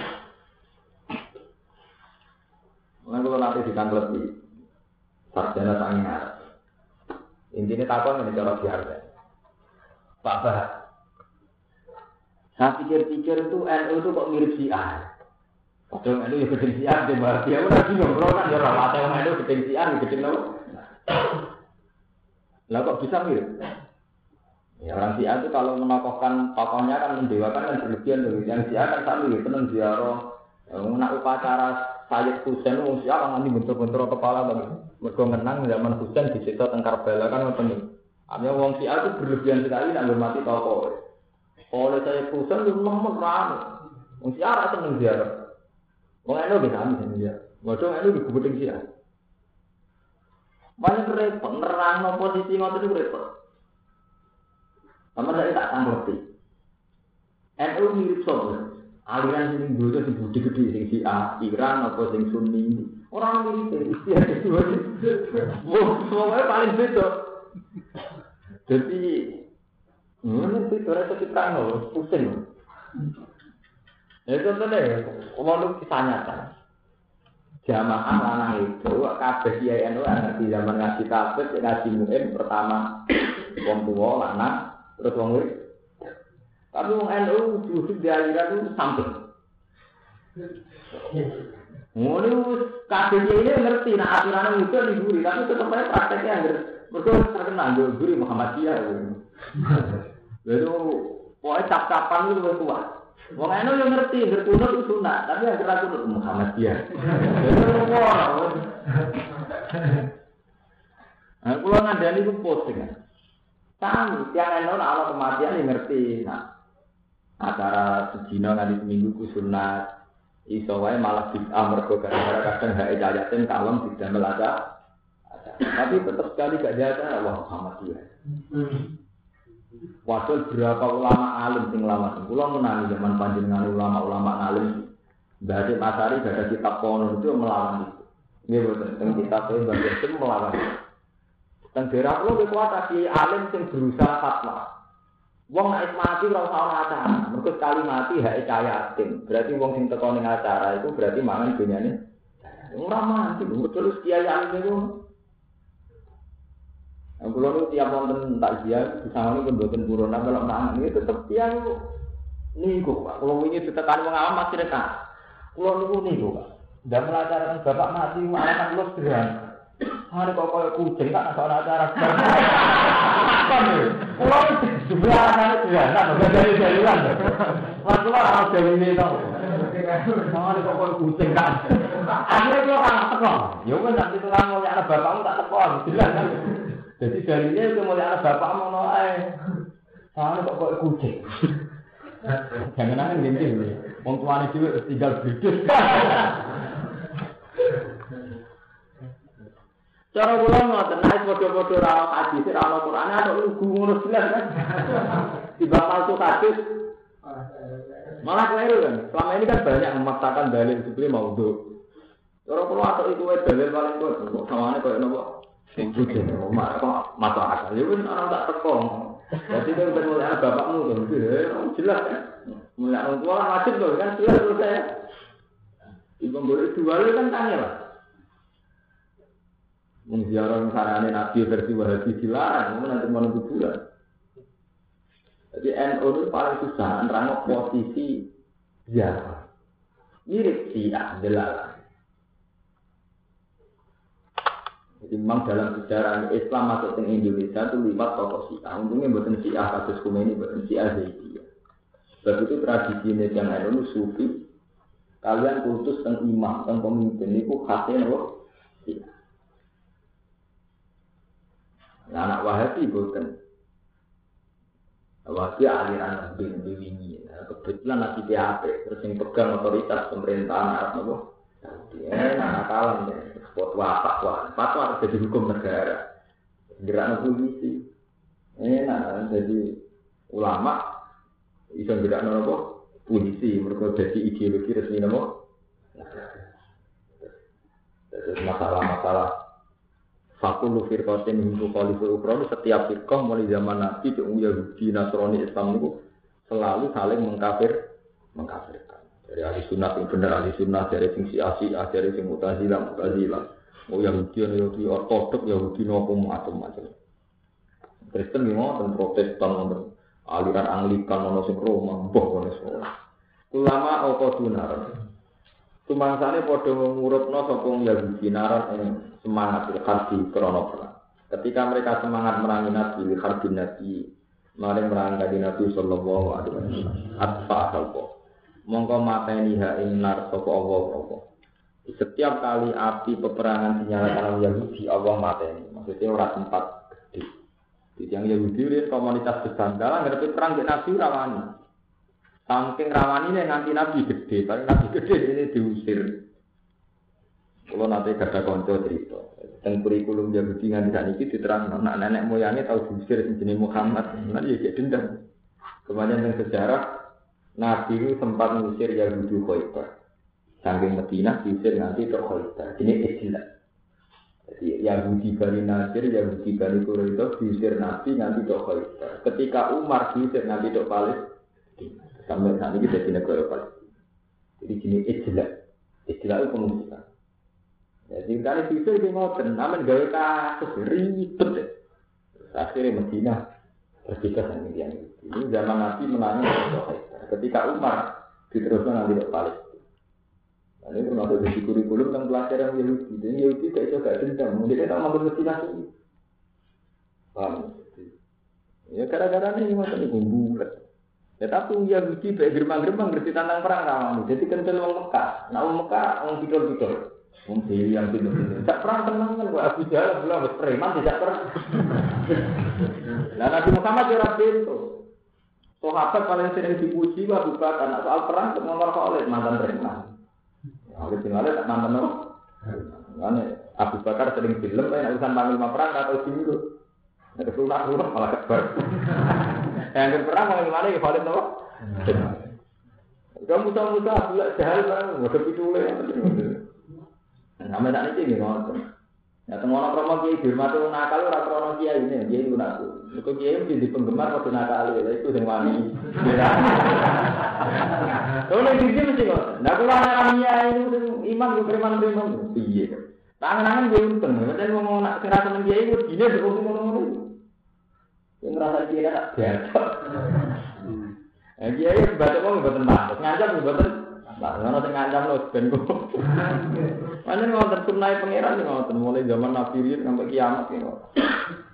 Mungkin kalau nanti ditanggapi sarjana sangi Arab. Intinya takon ini cara biasa. Pak Bah. Saya pikir-pikir itu NU itu kok mirip si A. Padahal NU ya gedeng si A, dia malah dia udah bingung, bro kan ya rawat yang NU gedeng si A, gedeng? Lah kok bisa mirip? Ya orang A itu kalau menokohkan tokohnya kan mendewakan kan berlebihan tuh. Yang A kan sambil tenang ziarah, nak upacara Husain wong si A kan nanti bentur-bentur kepala bang. Mereka menang zaman Husain di situ tengkar bela kan ngoten. Artinya wong si itu berlebihan sekali nak hormati tokoh. Oleh saya Husain itu rame. Wong si A rasa seneng ziarah. Wong eno bisa amin ya. Waduh eno di kubuting si A. Banyak repot, nerang posisi ngotot itu repot. Sama saya tak tanggapi. NU mirip sobat. Aliran sing dulu sing budi gede sing si A, Iran apa sing Sunni. Orang mirip itu. Pokoknya paling beda. Jadi, ini sih orang itu terang pusing. Ya contohnya, kalau kisah nyata. Jamaah lanang itu, kabeh kiai NU di zaman ngaji kabeh, ngaji muin pertama wong tua lanang, terus wong Tapi wong NU justru di aliran itu samping. Ngono wis kabeh ini ngerti nah aturan itu diguri, tapi tetep aja prakteknya ngerti. Mereka terkenal gue guri Muhammadiyah. Lalu pokoknya cap-capan itu lebih kuat. Wong eno yo ngerti, berkunut itu sunat, tapi yang kira kunut Muhammadiyah. Nah, kalau ngandani itu posting. Kami, tiang eno Allah kematian yang ngerti. Nah, acara sejina nanti seminggu ku sunat. Iso wae malah bid'ah mergo gara-gara kadang hae cayatin kalem tidak melaca. Tapi tetap sekali gak jaga wah Muhammadiyah. Waduh berapa ulama alim sing lama Kulo menangi zaman panjenengan ulama-ulama alim. Dari Masari ada kitab kono itu melawan itu. Ini betul. Tentang kitab itu melawan itu. Tentang daerah kulo kekuatan si alim sing berusaha fatwa. Wong nek mati ora usah ana acara. Mergo sekali mati hak cayatin. Berarti wong sing teko ning acara itu berarti mangan dunyane. Ora mati, betul kiai alim itu. Nah, kalau itu tiap wonten takziah, misalnya ini pembuatan buronan kalau nang ini tetap dia nih kok pak. Kalau ini ditekan mengawal masih dekat. Kalau itu nih kok pak. Dan melajarkan bapak mati malah kan lu sederhana. Ah, Mari kok kaya kucing tak ana acara. Apa lho? Kulo sebelah ana ya, nang dadi dadi lan. Wah, kulo ana dewe ne to. Mari kok kaya kucing tak. Akhire kulo kan teko. Yo kan tak diterang oleh anak bapakmu tak teko. Jelas. Jadi dari itu mulai anak bapakmu mau noai. Ah, Mari kok kaya kucing. Jangan nangis gini, wong tua ini juga tinggal berdua. Cara kula ngoten nek padha-padha ra hadis ra ono Quran ada lugu ngono jelas kan. Tiba palsu hadis. Malah keliru kan. Selama ini kan banyak memaksakan dalil seperti mau do. Cara kula atau itu dalil paling kuat kok sawane koyo nopo? Sing kudu mak kok masuk akal. Ya wis ana tak teko. Jadi kan ben mulai bapakmu tuh. Jelas kan. Mulai orang tua tuh kan jelas tuh saya. Ibu boleh dua kan tanya lah. Mengziarah sarane Nabi versi Wahabi dilarang, nanti menunggu bulan. Jadi NU itu paling susah nerangno posisi ziarah. Mirip si adalah. Jadi memang dalam sejarah Islam masuk ke Indonesia itu lewat tokoh Syiah. Untungnya buatan Syiah kasus ini buatan Syiah Zaidiyah. Sebab itu tradisi yang NU sufi. Kalian kultus dan imam dan pemimpin itu khasnya loh. Nah, anak Wahabi bukan. Wahabi aliran bin. Nah, kebetulan nanti PHP, terus yang pegang otoritas pemerintahan Arab nopo. Ya, anak kalam ya, fatwa fatwa, harus jadi hukum negara. Gerak polisi. Enak, jadi ulama bisa gerak nopo polisi, mereka jadi ideologi resmi nopo. Terus masalah-masalah Fakulu firqatin hinggu khalifu ukron setiap firqah mulai zaman Nabi di Yahudi, Nasrani, Islam itu selalu saling mengkafir, mengkafirkan. Dari ahli sunnah yang benar ahli sunnah, dari sing si asi, dari sing mutazilah, mutazilah. Mau Yahudi, Yahudi ortodok, Yahudi nopo macam-macam. Kristen memang dan Protestan, aliran Anglikan, nono sing Roma, boh, nono Ulama apa dunar. Tumangsane padha ngurupno sapa Yahudi naran ing semangat harbi krono perang. Ketika mereka semangat merangi Nabi, harbi Nabi, mari merangi Nabi sallallahu alaihi wasallam. Atfa apa? Mongko mateni ha ing nar sapa Allah apa. Setiap kali api peperangan dinyalakan Yahudi, Allah mateni. Maksudnya orang tempat gede. Jadi yang Yahudi ini komunitas besar. Dalam ngerti perang di Nabi rawani. Saking rawan ini nanti nabi gede, tapi nabi gede ini diusir. Kalau nanti gada konco cerita, tentang kurikulum Yahudi nganti saat ini diterang, anak nenek moyangnya tahu diusir jenis Muhammad, nanti ya kayak dendam. Kemudian tentang sejarah, Nabi itu sempat mengusir Yahudi Khaybar. Saking Medina diusir nanti ke Khaybar. Ini istilah. Jadi Yahudi Bani Nasir, Yahudi Bani Quraidah diusir Nabi nanti ke Khaybar. Ketika Umar diusir nanti ke Palestina. Sampai saat ini jadi negara Palestina. Jadi jenis istilah. Istilah itu pengusaha. Jadi kali itu itu ngoten, namun gawe kasus ribet. Akhirnya Medina berbeda sama yang itu. Ini zaman Nabi menangis ketika Umar diteruskan nanti ke Palestina. Nah, ini termasuk di kurikulum tentang pelajaran Yahudi. Jadi Yahudi itu gak dendam. Mungkin kita mampu Medina sih. Paham? Ya gara-gara ini ngoten ini. Ya tapi Yahudi baik gerbang-gerbang berarti tentang perang rawan. Jadi kental orang Mekah. Nah orang Mekah orang bidol-bidol. Wong dewi yang pintu pintu. Tak perang tenang kan, Abu Jahal bilang preman tidak perang. Nah Nabi Muhammad ya pintu. Sahabat paling sering dipuji wa buka karena soal perang ke nomor Khalid mantan preman. Khalid bin Walid tak mantan apa? Karena Abu Bakar sering film kan urusan panglima perang atau singgung. Ada sunah malah kebar. Yang perang panglima mana ya Khalid apa? Kamu tahu musuh Abu Jahal kan, nggak kepitule. Sampai saat ini ngotot. Ya temono kromo kiai dihormati wong nakal ora krono kiai ini, kiai ku naku. Iku kiai mesti di penggemar kok nakal lha itu sing wani. Kalau nek iki mesti ngoten. Nah kula anak kiai itu iman ku preman-preman piye. Tangan-tangan gue untung, dan ngomong nak kira seneng kiai ku dine kok ngono-ngono. Ngerasa kiai tak biasa. Eh kiai baca kok mboten ngancam mboten Nah, ngono sing ngancam lho ben kok. Mana ngoten sunai pangeran ngoten mulai zaman Nabi Rin sampai kiamat ini.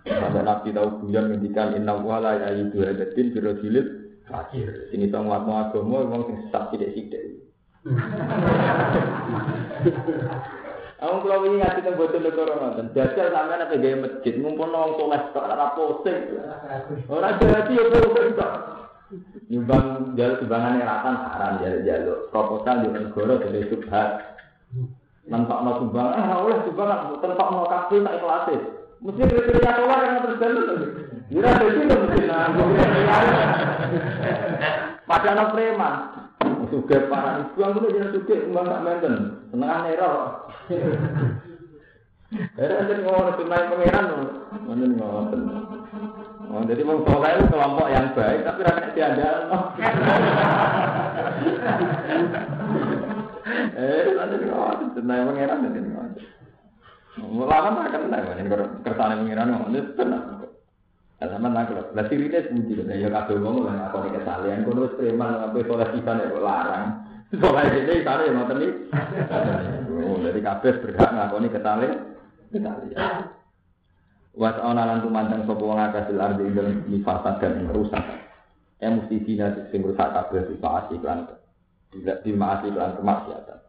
Sampai Nabi tahu guyon ngendikan inna wa la ya'idu hadatin birajulid fakir. Sini tong watno agama wong sing sesat sithik-sithik. Aku kalau ini ngasih tentang bocor negara nonton, jajal sampai nanti gaya masjid, ngumpul nong soleh kok ada posting, orang jadi ya posting kok. Nyumbang jalur sumbangan ratan haram jalur jalur proposal di negara dari subhat. Nentok no sumbang, ah oleh sumbangan, tentok no kafe tak kelas Mesti kriteria keluar yang terjadi. Jira jadi itu mesti nanggung. Padahal no preman. Suge para ibu yang dulu jadi suge mbak tak menten, senengan. Era jadi ngomong sunai pangeran, mana ngomong. Oh, jadi mau soleh itu kelompok yang baik, tapi rakyat diandal. eh, nanti ngomong, senai pangeran nanti ngomong. Mulanya tak kenal, ini kersane pangeran ngomong, itu tenang. Nah, sama nak lah sirine sebuti kan ya kabeh wong lah aku nek kesalehan kono wis preman kabeh soleh pisan ya larang. Soleh dene isane ya iki. Oh, jadi kabeh berhak ngakoni kesalehan. Kesalehan. Was ana lan tumandang sapa wong akeh sil ardi ing fasad dan rusak. Ya mesti dina sing rusak kabeh di maasi lan tidak di maasi lan kemaksiatan.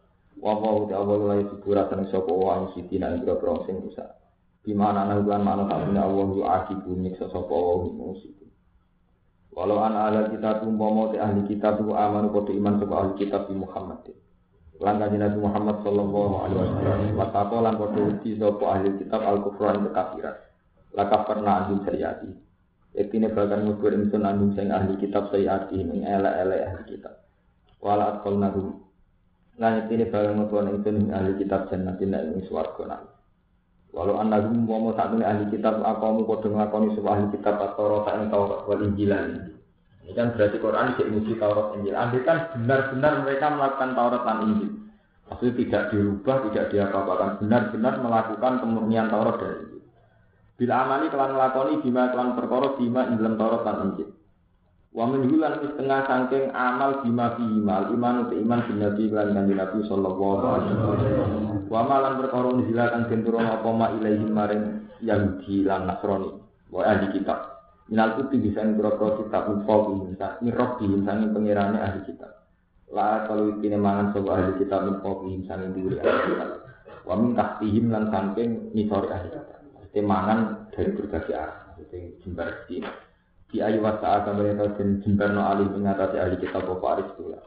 Wa wa ta'ala la yusuratan sapa wong sing dina ing sing rusak. Di mana ana bulan mana sabune Allah yu akibu nyiksa sapa wa musik. Walau ana ala kita umpama te ahli kitab tu amanu padha iman sapa ahli kitab di Muhammad. Lan kanjeng Nabi Muhammad sallallahu alaihi wasallam wa taqwa lan padha uti sapa ahli kitab al-kufran kekafiran. Laka pernah anjing sayati. Yaktine bahkan ngubur insun anjing sing ahli kitab sayati ing ele-ele ahli kitab. Wala atqal nahum. Lan yaktine bahkan ngubur insun ahli kitab jannatin ing swarga nanti. Walau anda mau mau satu ahli kitab akamu kau kau sebuah ahli kitab atau rosa yang Taurat wal Injilan. Ini kan berarti Quran tidak muji Taurat Injil. Andai kan benar-benar mereka melakukan Taurat dan Injil. Maksudnya tidak dirubah, tidak diapa-apakan. Benar-benar melakukan kemurnian Taurat dan Injil. Bila amali kelan melakoni bima kelan perkara bima dalam Taurat dan Injil. Wa menjulan setengah sangking amal bima fi imal iman uti iman bin nabi lan kanjeng nabi sallallahu alaihi wasallam. Wa malan perkara den turun apa ma ilahi maring Yahudi lan Nasrani. Wa ahli kitab. Minal kuti bisa ngroko kitab mufawi mirok di sange pengirane ahli kitab. La kalau ikine mangan sapa ahli kitab mufawi sange duri ahli kitab. Wa min tahtihim lan sangking nisori ahli kitab. Mesti mangan dari berbagai arah. Mesti jembar sini di ayu wasa kembali atau dan jembarno alih mengatasi ahli kitab bapak aris pula.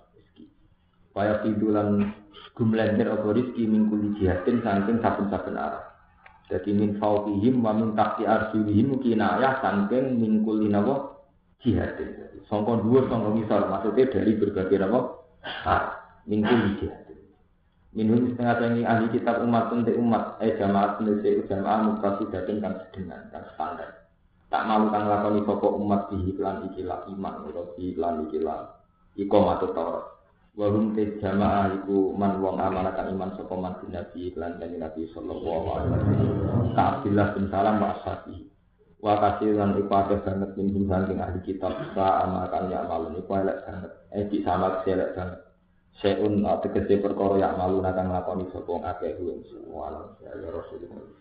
Waya fidulan gumlender apa rizki min kulli jihatin saking saben-saben arah. Jadi min fauqihim wa min tahti arsyihim kinayah saking min kulli napa jihatin. Sangka dhuwur sangka ngisor maksudnya dari berbagai napa arah min kulli jihatin. Minhum setengah tinggi ahli kitab umat untuk umat eh jamaah sendiri jamaah mutasi datang kan sedengan kan standar. Tak malu kang lakoni sapa umat di iklan ikilah iman utawa iklan ikilah iqamatul Taurat. Wahum te jamaah iku man wong amanatan iman sapa man nabi iklan dan nabi sallallahu alaihi wasallam. Ka'abdillah bin Salam wa ashabi. Wa kasiran iku akeh banget minhum saking ahli kitab sa amakan ya malun iku elek banget. Eh di sama elek banget. Seun tegese perkara ya malu nakang lakoni sapa akeh kuwi semua ya Rasulullah.